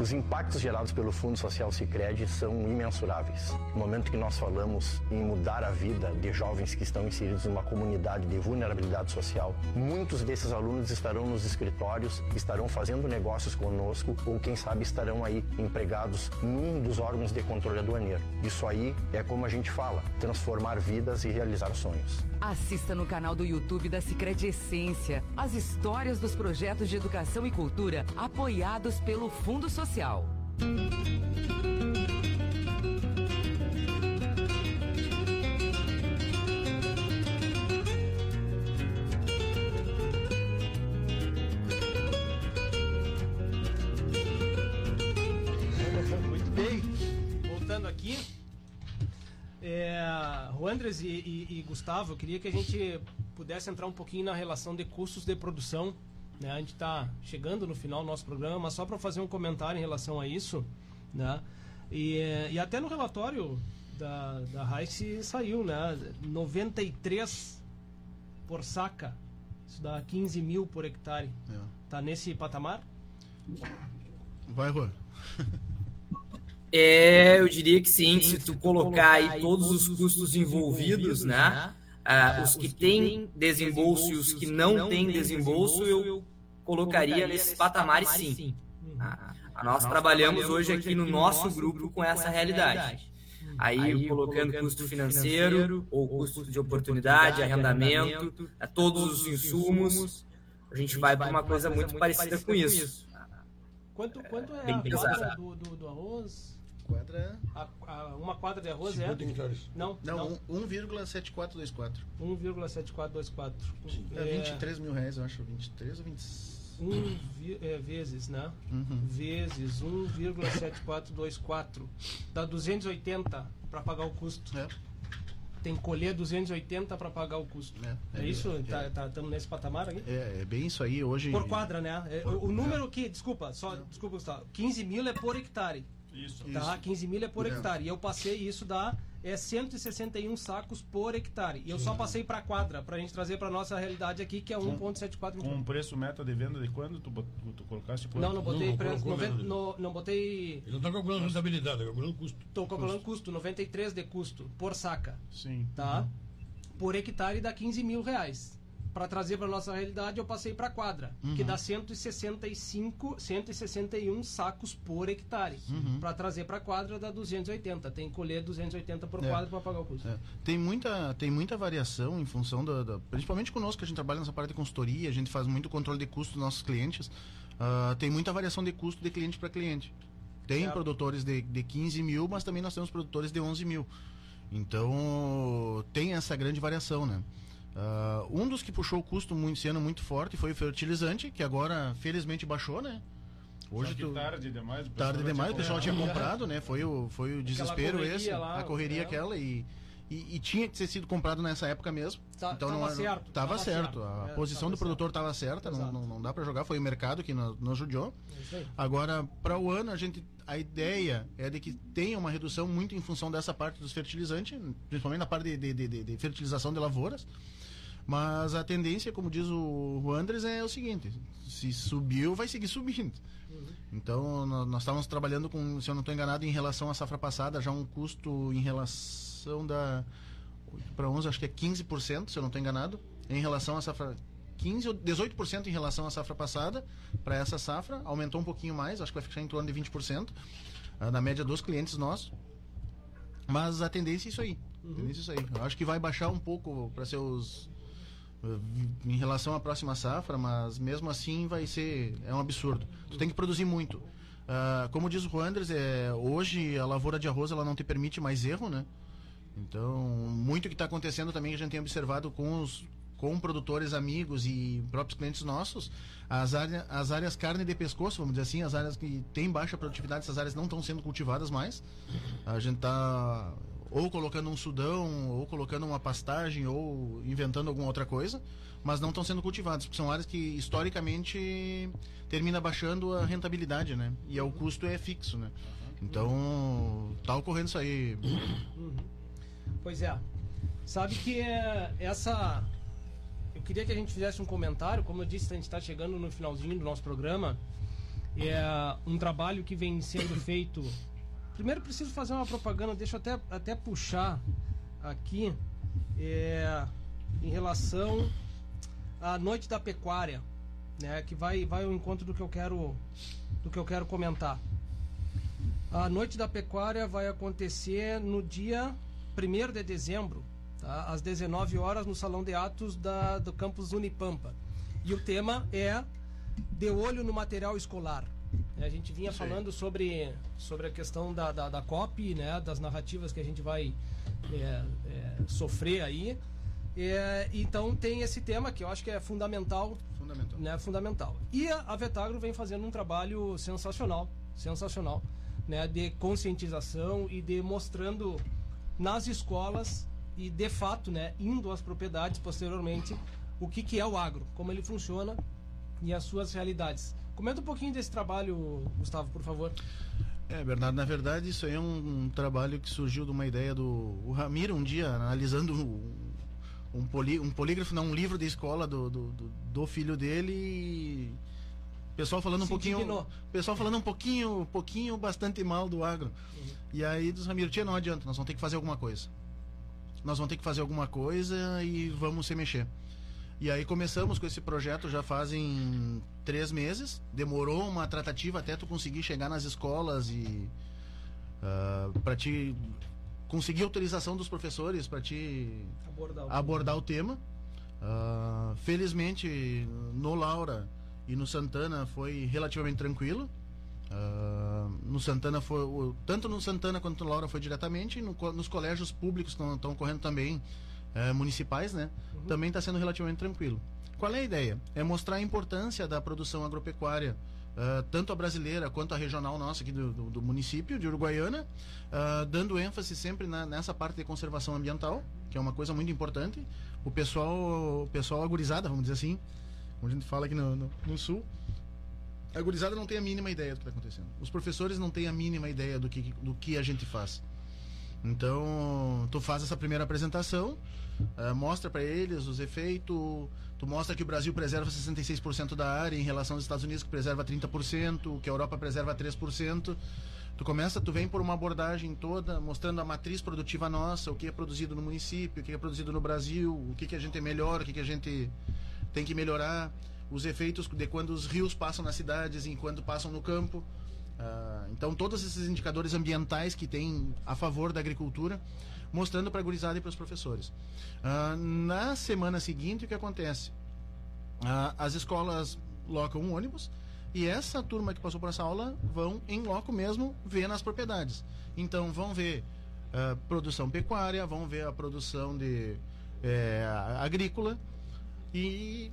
Os impactos gerados pelo Fundo Social Sicredi são imensuráveis. No momento que nós falamos em mudar a vida de jovens que estão inseridos numa comunidade de vulnerabilidade social, muitos desses alunos estarão nos escritórios, estarão fazendo negócios conosco ou quem sabe estarão aí empregados num dos órgãos de controle aduaneiro. Isso aí é como a gente fala, transformar vidas e realizar sonhos. Assista no canal do YouTube da Sicredi Essência as histórias dos projetos de educação e cultura apoiados pelo Fundo Social. Muito Andres e, e, e Gustavo, eu queria que a gente pudesse entrar um pouquinho na relação de custos de produção né? A gente está chegando no final do nosso programa, mas só para fazer um comentário em relação a isso. Né? E, e até no relatório da, da Rice saiu, né? 93 por saca. Isso dá 15 mil por hectare. É. Tá nesse patamar? Vai, Juan. É, eu diria que sim, se tu colocar aí todos os custos envolvidos, né? Ah, os que têm desembolso e os que não têm desembolso, eu colocaria nesses patamares sim. Ah, nós trabalhamos hoje aqui no nosso grupo com essa realidade. Aí, colocando custo financeiro, ou custo de oportunidade, arrendamento, a todos os insumos, a gente vai para uma coisa muito parecida com isso. Quanto, quanto é Bem a pesado. do, do, do arroz? Quadra. A- a- uma quadra de arroz é? 50 hectares. Não, Não, não. um- 1,7424. 1,7424. É 23 mil reais, eu acho. 23 ou 26? Um vi- é, vezes, né? Uhum. Vezes 1,7424. Dá 280 para pagar o custo. Tem que colher 280 para pagar o custo. É, é isso? bem- Tá, é. tá, estamos nesse patamar aí? É, é bem isso aí hoje. Por quadra, né? É, o, o número que, desculpa, só, desculpa, Gustavo. 15 mil é por hectare. Isso. Tá? Isso. 15 mil é por É. hectare. E eu passei isso dá é 161 sacos por hectare. E eu só passei para quadra, pra gente trazer pra nossa realidade aqui, que é 1.74 Com um preço meta de venda de quando tu, bot- tu colocaste? por- Não, não botei Não, preço. no- não botei. Ele não está calculando rentabilidade, está calculando custo. Tô calculando custo, 93 de custo por saca. Sim. Tá? Por hectare dá 15 mil reais. Para trazer para nossa realidade, eu passei para quadra, que Uhum. dá 165, 161 sacos por hectare. Uhum. Para trazer para quadra dá 280. Tem que colher 280 por É. quadra para pagar o custo. É. Tem muita, tem muita variação em função da, da- Principalmente conosco, que a gente trabalha nessa parte de consultoria, a gente faz muito controle de custo dos nossos clientes. ah, tem muita variação de custo de cliente para cliente. Tem Certo. produtores de, de 15 mil, mas também nós temos produtores de 11 mil. Então, tem essa grande variação, né? Ah, um dos que puxou o custo muito, esse ano muito forte foi o fertilizante, que agora felizmente baixou, né? Hoje Só que tu- tarde demais. o pessoal tarde demais, o pessoal tinha comprado, né? Foi o, foi o desespero esse, lá, a correria é. aquela e, e, e tinha que ter sido comprado nessa época mesmo. Tá- então tava não era- certo, Tava, tava certo. certo. A É, posição tava do produtor estava certa, não, não, não dá para jogar, foi o mercado que nos, nos judiou. É. Agora, para o ano, a gente a ideia é de que tenha uma redução muito em função dessa parte dos fertilizantes, principalmente na parte de, de, de- de- de fertilização de lavouras. Mas a tendência, como diz o, o Andres, é o seguinte: se subiu, vai seguir subindo. Então, nó- nós estávamos trabalhando com, se eu não estou enganado, em relação à safra passada, já um custo em relação da 8 para 11, acho que é 15%, se eu não estou enganado, em relação à safra 15 ou 18% em relação à safra passada para essa safra, aumentou um pouquinho mais, acho que vai ficar em torno de 20%, ah, na média dos clientes nossos. Mas a tendência é isso aí. A tendência é isso aí. Eu acho que vai baixar um pouco para seus em relação à próxima safra, mas mesmo assim vai ser é um absurdo. Tu tem que produzir muito. Ah, como diz o Andres, é, hoje a lavoura de arroz ela não te permite mais erro, né? Então, muito que está acontecendo também a gente tem observado com os com produtores amigos e próprios clientes nossos, as, área, as áreas carne de pescoço, vamos dizer assim, as áreas que têm baixa produtividade, essas áreas não estão sendo cultivadas mais. A gente está ou colocando um sudão, ou colocando uma pastagem, ou inventando alguma outra coisa, mas não estão sendo cultivadas, porque são áreas que historicamente termina baixando a rentabilidade, né? E o custo é fixo, né? Então, tá ocorrendo isso aí. Pois é. Sabe que é essa. Eu queria que a gente fizesse um comentário. Como eu disse, a gente está chegando no finalzinho do nosso programa. É um trabalho que vem sendo feito. Primeiro preciso fazer uma propaganda, deixa eu até, até puxar aqui. É, em relação à Noite da Pecuária, né, que vai, vai ao encontro do que eu quero, do que eu quero comentar. A Noite da Pecuária vai acontecer no dia 1 de dezembro, tá? às 19 horas, no Salão de Atos da, do campus Unipampa. E o tema é De Olho no Material Escolar. A gente vinha aí. falando sobre, sobre a questão da, da, da COP, né? das narrativas que a gente vai é, é, sofrer aí. É, então tem esse tema que eu acho que é fundamental Fundamental. né, fundamental. E a, a Vetagro vem fazendo um trabalho sensacional, sensacional, né, de conscientização e de mostrando nas escolas e de fato, né, indo às propriedades posteriormente o que que é o agro, como ele funciona e as suas realidades. Comenta um pouquinho desse trabalho, Gustavo, por favor. É, Bernardo, na verdade isso aí é um, um trabalho que surgiu de uma ideia do o Ramiro um dia analisando um, poli, um polígrafo, não, um livro de escola do, do, do, do filho dele e Pessoal falando um Se pouquinho. indignou. Pessoal falando um pouquinho, pouquinho bastante mal do agro. E aí diz Ramiro, tia, não adianta, nós vamos ter que fazer alguma coisa. Nós vamos ter que fazer alguma coisa e vamos se mexer. E aí começamos com esse projeto já fazem três meses. Demorou uma tratativa até tu conseguir chegar nas escolas e para te conseguir autorização dos professores para te Abordar o abordar o tema. Ah, felizmente no Laura e no Santana foi relativamente tranquilo. Ah, no Santana foi tanto no Santana quanto no Laura foi diretamente e no nos colégios públicos que estão ocorrendo também eh, municipais, né? Também está sendo relativamente tranquilo. Qual é a ideia? É mostrar a importância da produção agropecuária, ah, tanto a brasileira quanto a regional nossa aqui do, do- do município de Uruguaiana, ah, dando ênfase sempre na- nessa parte de conservação ambiental, que é uma coisa muito importante. O pessoal, o pessoal agorizada, vamos dizer assim, como a gente fala aqui no, no- no sul, a gurizada não tem a mínima ideia do que está acontecendo. Os professores não têm a mínima ideia do que, do que a gente faz. Então, tu faz essa primeira apresentação, eh, mostra para eles os efeitos, tu mostra que o Brasil preserva 66% da área em relação aos Estados Unidos que preserva 30%, que a Europa preserva 3%. Tu começa, tu vem por uma abordagem toda, mostrando a matriz produtiva nossa, o que é produzido no município, o que é produzido no Brasil, o que, que a gente é melhor, o que, que a gente tem que melhorar, os efeitos de quando os rios passam nas cidades e quando passam no campo. Ah, então, todos esses indicadores ambientais que tem a favor da agricultura, mostrando para a gurizada e para os professores. Ah, na semana seguinte, o que acontece? Ah, as escolas locam um ônibus e essa turma que passou por essa aula vão em loco mesmo ver nas propriedades. Então, vão ver ah, produção pecuária, vão ver a produção de eh, agrícola e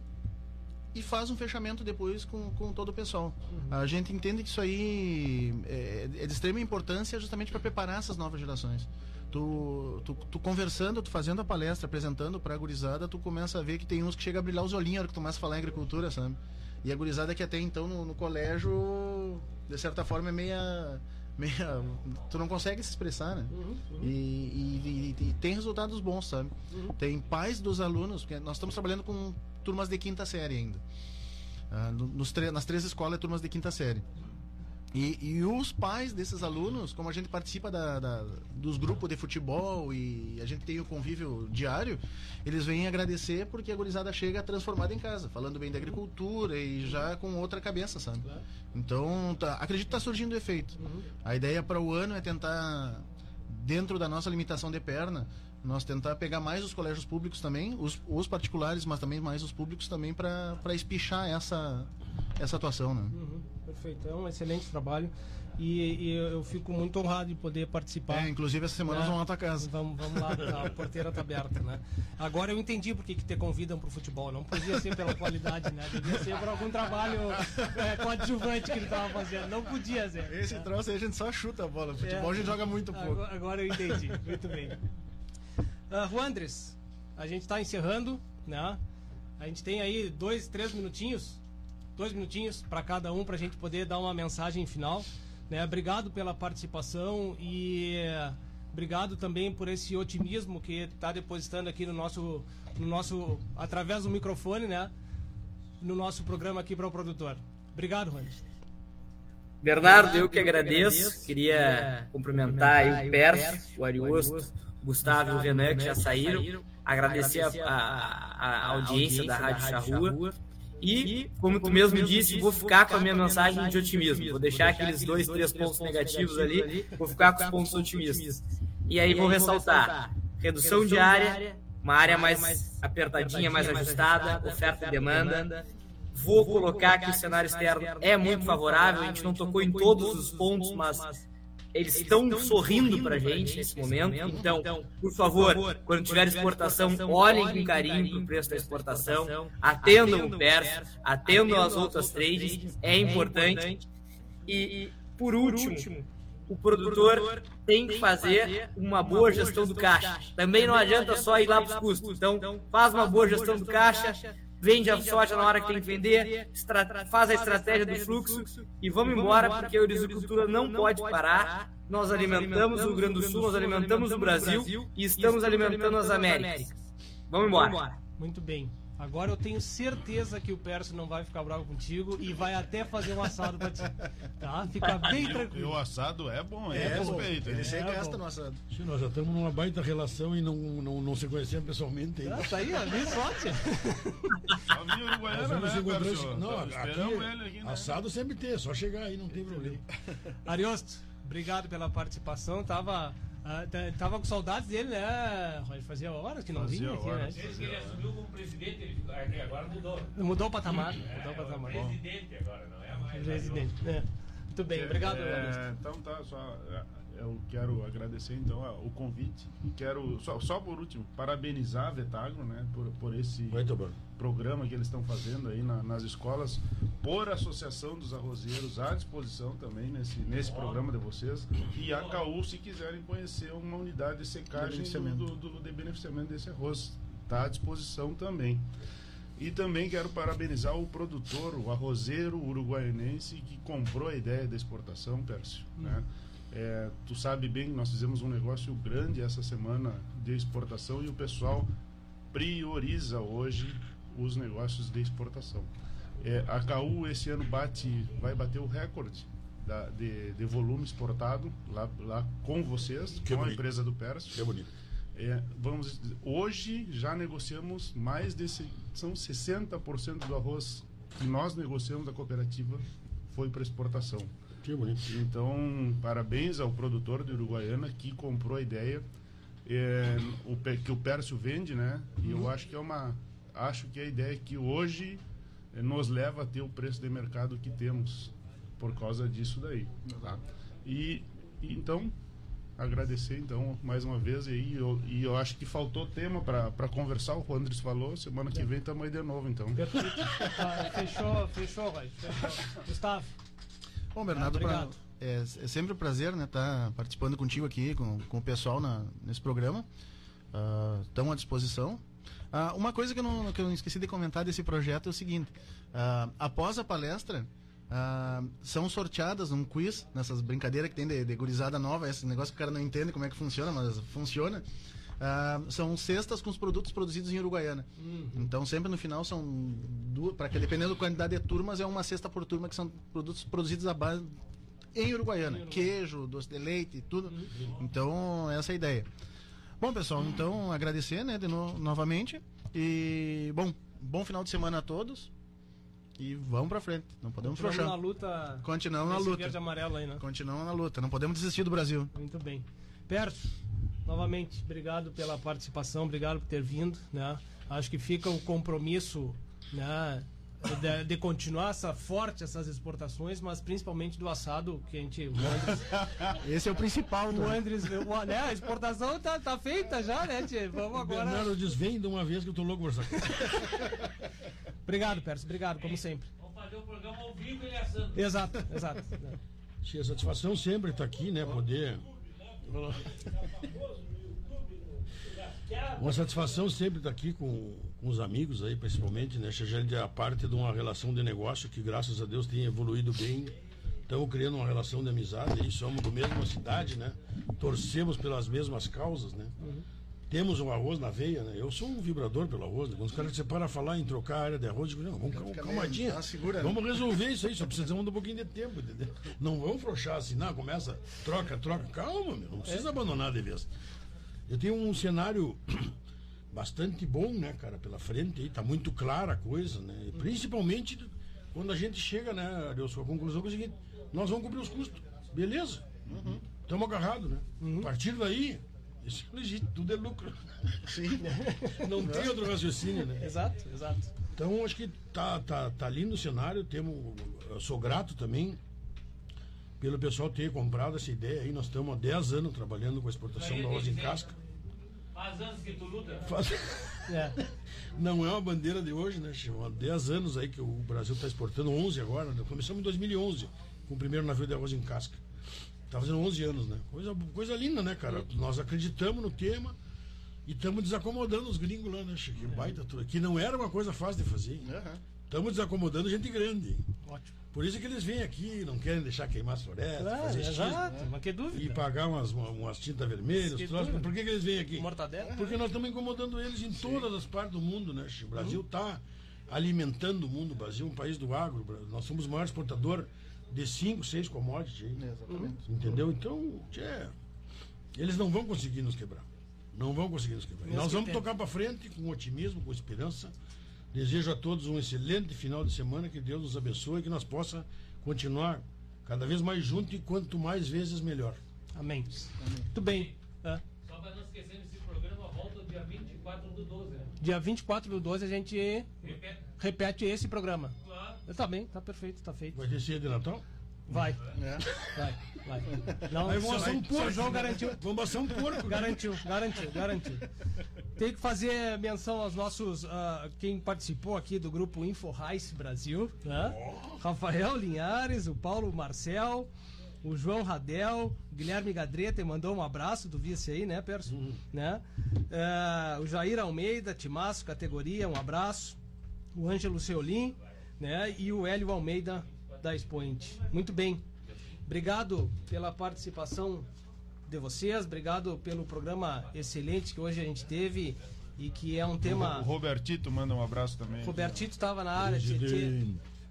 e faz um fechamento depois com, com todo o pessoal. A gente entende que isso aí é, é de extrema importância justamente para preparar essas novas gerações. Tu, tu, tu conversando, tu fazendo a palestra, apresentando para a gurizada, tu começa a ver que tem uns que chega a brilhar os olhinhos na hora que tu começa a falar em agricultura, sabe? E a gurizada que até então no, no colégio, de certa forma, é meia, meia. Tu não consegue se expressar, né? E, e- e- e tem resultados bons, sabe? Tem pais dos alunos, porque nós estamos trabalhando com turmas de quinta série ainda. Ah, no- nos nas três escolas é turmas de quinta série. E, e os pais desses alunos, como a gente participa da, da- dos grupos de futebol e a gente tem o convívio diário, eles vêm agradecer porque a gurizada chega transformada em casa, falando bem da agricultura e já com outra cabeça, sabe? Então, tá- acredito que está surgindo efeito. A ideia para o ano é tentar, dentro da nossa limitação de perna, nós tentar pegar mais os colégios públicos também, os, os particulares, mas também mais os públicos também para espichar essa, essa atuação, né? Uhum, perfeito, é um excelente trabalho e, e eu fico muito honrado de poder participar. É, inclusive essa semana nós vamos lá tua casa. Vamos, vamos lá, a porteira está aberta, né? Agora eu entendi por que, te convidam para o futebol. Não podia ser pela qualidade, né? Devia ser por algum trabalho é, coadjuvante que ele estava fazendo. Não podia ser. Esse né? troço aí a gente só chuta a bola. Futebol a gente joga muito pouco. Agora, agora eu entendi. Muito bem. Uh, Juan Andres, a gente está encerrando, né? A gente tem aí dois, três minutinhos, dois minutinhos para cada um para a gente poder dar uma mensagem final. Né? Obrigado pela participação e eh, obrigado também por esse otimismo que está depositando aqui no nosso, no nosso, através do microfone, né? No nosso programa aqui para o produtor. Obrigado, Juan. Bernardo, eu que agradeço. Queria cumprimentar aí o Pércio, o Ariosto, o Gustavo e o Renan, que já saíram. Agradecer a, a- a audiência da Rádio Charrua. E, como tu mesmo disse, vou ficar com a minha mensagem de otimismo. Vou deixar aqueles dois, três pontos negativos ali, vou ficar com os pontos otimistas. E aí vou ressaltar: redução de área, uma área mais apertadinha, mais ajustada, oferta e demanda. Vou colocar que o cenário externo é muito favorável, a gente não tocou em todos os pontos, mas eles estão sorrindo pra gente nesse momento. Então, por favor, quando tiver exportação, olhem com carinho pro preço da exportação, atendam o PERS, atendam as outras trades, é importante. E, por último, o produtor tem que fazer uma boa gestão do caixa. Também não adianta só ir lá para os custos. Então, faz uma boa gestão do caixa, vende a soja na hora que tem que vender, faz a estratégia do fluxo e vamos embora, porque a agricultura não pode parar. Nós alimentamos o Rio Grande do Sul, nós alimentamos o Brasil e estamos alimentando as Américas. Vamos embora. Muito bem. Agora eu tenho certeza que o Pércio não vai ficar bravo contigo e vai até fazer um assado pra ti. Tá? Fica bem E o tranquilo. assado é bom, é, É, respeito. Ele né? se É, gasta bom. no assado. Sim, nós já estamos numa baita relação e não, não, não se conhecemos pessoalmente ainda. Ah, tá aí, ó, bem sorte. Só vinha Nós Uruguaiana, né, Não, aqui, aqui, né? assado sempre tem, é só chegar aí, não tem problema. Ariosto, obrigado pela participação. Tava, ah, t- tava com saudades dele, né? Roger? Fazia horas que não Fazia vinha aqui, horas. né? Desde que ele assumiu como presidente, ele ficou, aqui agora mudou. Mudou o patamar. Mudou o É, patamar. presidente agora, não é mais. Presidente. É. Muito bem, obrigado. É, então tá, só é, eu quero agradecer então o convite e quero só, só por último parabenizar a Vetagro, né, por, por esse Muito bom. programa que eles estão fazendo aí na- nas escolas, por a Associação dos Arrozeiros à disposição também nesse, nesse programa de vocês e a CAU se quiserem conhecer uma unidade de secagem do, do, do- de beneficiamento desse arroz, está à disposição também. E também quero parabenizar o produtor, o arrozeiro uruguaianense que comprou a ideia da exportação, Pércio. Né? É, tu sabe bem nós fizemos um negócio grande essa semana de exportação e o pessoal prioriza hoje os negócios de exportação. É, a CAU esse ano bate, vai bater o recorde da- de, de volume exportado lá, lá com vocês, Que com a bonito. empresa do Pércio. Que bonito. É, vamos hoje já negociamos mais desse são 60% do arroz que nós negociamos da cooperativa foi para exportação. Que bonito. Então, parabéns ao produtor de Uruguaiana que comprou a ideia é, o, que o Pércio vende, né? E eu acho que é uma acho que a ideia é que hoje é, nos leva a ter o preço de mercado que temos por causa disso daí. tá? E, e então agradecer então mais uma vez e aí eu, e eu acho que faltou tema para conversar o Andres falou semana que vem estamos aí de novo então Perfeito. Tá, fechou, fechou, Roger. Fechou. Gustavo. Bom, Bernardo, Obrigado. pra- é, é sempre um prazer né, estar participando contigo aqui, com, com o pessoal na, nesse programa. Estão à disposição. Ah, uma coisa que eu, não, que eu esqueci de comentar desse projeto é o seguinte: ah, após a palestra, ah, são sorteadas um quiz, nessas brincadeiras que tem de, de gurizada nova, esse negócio que o cara não entende como é que funciona, mas funciona. Ah, são cestas com os produtos produzidos em Uruguaiana. Então, sempre no final são duas, para que dependendo da quantidade de turmas, é uma cesta por turma que são produtos produzidos à base em Uruguaiana. Queijo, doce de leite, tudo. Então, essa é a ideia. Bom, pessoal, então agradecer, né, de no- novamente. E, bom, bom final de semana a todos. E vamos pra frente. Não podemos Continuamos frouxar. na luta. Continuamos na luta. verde amarelo aí, né? Continuamos na luta. Não podemos desistir do Brasil. Muito bem. Pércio, novamente, obrigado pela participação, obrigado por ter vindo, né? Acho que fica o compromisso, né? De, de continuar essa forte essas exportações, mas principalmente do assado que a gente. O Andres, Esse é o principal, o né? Andres o- né, a exportação tá, tá feita já, né, tchê? Vamos agora. Bernardo diz, vem de uma vez que eu tô louco coisa. Obrigado, Pércio, obrigado, como sempre. Vamos fazer o programa ao vivo ele assando. Exato, exato. Tia, satisfação sempre estar aqui, né? Poder. Uma satisfação sempre estar aqui com, com os amigos aí, principalmente, né? É a parte de uma relação de negócio que, graças a Deus, tem evoluído bem. Estamos criando uma relação de amizade aí, somos do mesma cidade, né? Torcemos pelas mesmas causas, né? Temos um arroz na veia, né? Eu sou um vibrador pelo arroz, né? Quando os caras se param a falar em trocar a área de arroz, eu digo, não, vamos cal- calmadinha. Tá segura, né? Vamos resolver isso aí, só precisamos de um pouquinho de tempo, entendeu? Não vamos frouxar assim, não, começa, troca, troca, calma, meu, não precisa abandonar de vez. Eu tenho um cenário bastante bom, né, cara, pela frente aí, tá muito clara a coisa, né? E principalmente quando a gente chega, né, Adeus, com a conclusão que é o seguinte, nós vamos cobrir os custos, beleza? Estamos agarrados, né? A partir daí, é legítimo, tudo é lucro. Sim. Não tem outro raciocínio, né? Exato, exato. Então acho que tá, tá, tá lindo o cenário. Temos, eu sou grato também pelo pessoal ter comprado essa ideia aí. Nós estamos há 10 anos trabalhando com a exportação do arroz em casca. Faz anos que tu luta. Faz- É. Não é uma bandeira de hoje, né? Chico? Há 10 anos aí que o Brasil está exportando, 11 agora. né? Começamos em 2011 com o primeiro navio de arroz em casca. Está fazendo 11 anos, né? Coisa, coisa linda, né, cara? Nós acreditamos no tema e estamos desacomodando os gringos lá, né, Chico? Que baita tudo. Que não era uma coisa fácil de fazer. Estamos desacomodando gente grande. Ótimo. Por isso que eles vêm aqui, não querem deixar queimar as florestas, Claro, fazer exato, mas que dúvida. E pagar umas, uma- umas tintas vermelhas, Que os troços. Por que, que eles vêm aqui? Mortadela? Porque nós estamos incomodando eles em todas as partes do mundo, né? Chico? O Brasil está alimentando o mundo. O Brasil é um país do agro. Nós somos o maior exportador de cinco, seis commodities. aí. Exatamente. Entendeu? Então, tchê, eles não vão conseguir nos quebrar. Não vão conseguir nos quebrar. E Deus nós que vamos tem. tocar para frente com otimismo, com esperança. Desejo a todos um excelente final de semana, que Deus nos abençoe e que nós possa continuar cada vez mais juntos e quanto mais vezes melhor. Amém. Muito bem. Ah, Só para não esquecer nesse programa, volta dia 24 do 12, né? dia 24 do 12 a gente Repete. repete esse programa. Claro. Tá bem, tá perfeito, tá feito. Vai ter ceia de Natal? Vai, É. vai, vai. Não, Aí vamos assar um porco. João garantiu. Vamos assar um porco. Garantiu, garantiu, garantiu. Tem que fazer menção aos nossos. ah, quem participou aqui do grupo InfoRice Brasil, né? Rafael Linhares, o Paulo Marcel, o João Radel, o Guilherme Gadreta mandou um abraço, tu visse aí, né, Perso? Né? Ah, o Jair Almeida, Timaço, categoria, um abraço. O Ângelo Seolim, né? E o Hélio Almeida da Expoente. Muito bem. Obrigado pela participação de vocês, obrigado pelo programa excelente que hoje a gente teve e que é um O tema. Robertito manda um abraço também. Robertito estava na área.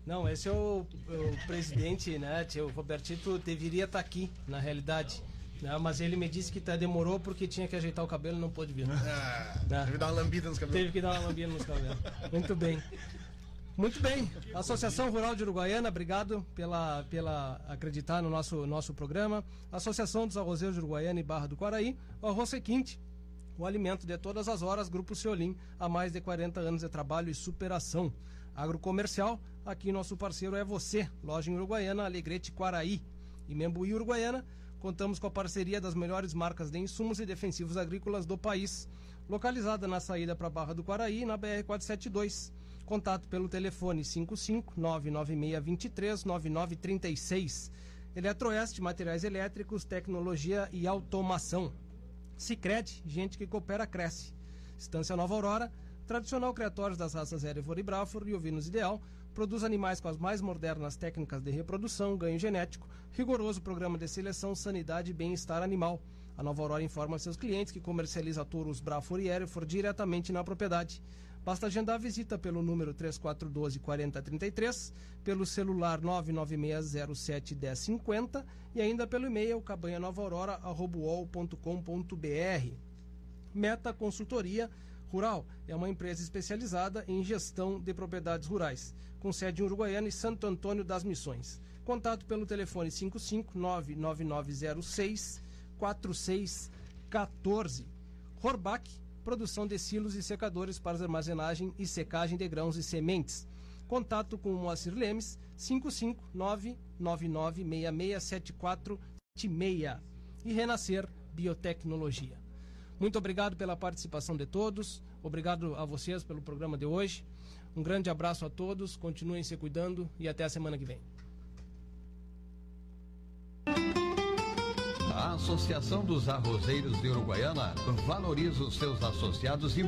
Não, esse é o, o presidente, né? tchê, O Robertito deveria estar aqui, na realidade. né, Mas ele me disse que tá, demorou porque tinha que ajeitar o cabelo e não pôde vir. Ah, Né? Teve que dar uma lambida nos cabelos. Teve que dar uma lambida nos cabelos. Muito bem. Muito bem. Associação Rural de Uruguaiana, obrigado pela, pela acreditar no nosso, nosso programa. Associação dos Arrozeiros de Uruguaiana e Barra do Quaraí. O Arroz Sequinte, o alimento de todas as horas. Grupo Ceolim, há mais de 40 anos de trabalho e superação. Agrocomercial, aqui nosso parceiro é você. Loja em Uruguaiana, Alegrete Quaraí. E Membuí Uruguaiana, contamos com a parceria das melhores marcas de insumos e defensivos agrícolas do país. Localizada na saída para Barra do Quaraí, na BR-472. Contato pelo telefone 55 99623 9936. Eletroeste, materiais elétricos, tecnologia e automação. Sicredi, gente que coopera cresce. Estância Nova Aurora, tradicional criatório das raças Hereford e Braford e ovinos ideal, produz animais com as mais modernas técnicas de reprodução, ganho genético, rigoroso programa de seleção, sanidade e bem-estar animal. A Nova Aurora informa seus clientes que comercializa touros Braford e Hereford diretamente na propriedade. Basta agendar a visita pelo número 3412 4033, pelo celular 99607 1050 e ainda pelo e-mail cabanhanovaaurora.com.br. Meta Consultoria Rural é uma empresa especializada em gestão de propriedades rurais, com sede em Uruguaiana e Santo Antônio das Missões. Contato pelo telefone 55 99906 4614. Horbach, produção de silos e secadores para armazenagem e secagem de grãos e sementes. Contato com o Moacir Lemes, 55999667476. E Renascer Biotecnologia. Muito obrigado pela participação de todos. Obrigado a vocês pelo programa de hoje. Um grande abraço a todos. Continuem se cuidando e até a semana que vem. A Associação dos Arrozeiros de Uruguaiana valoriza os seus associados e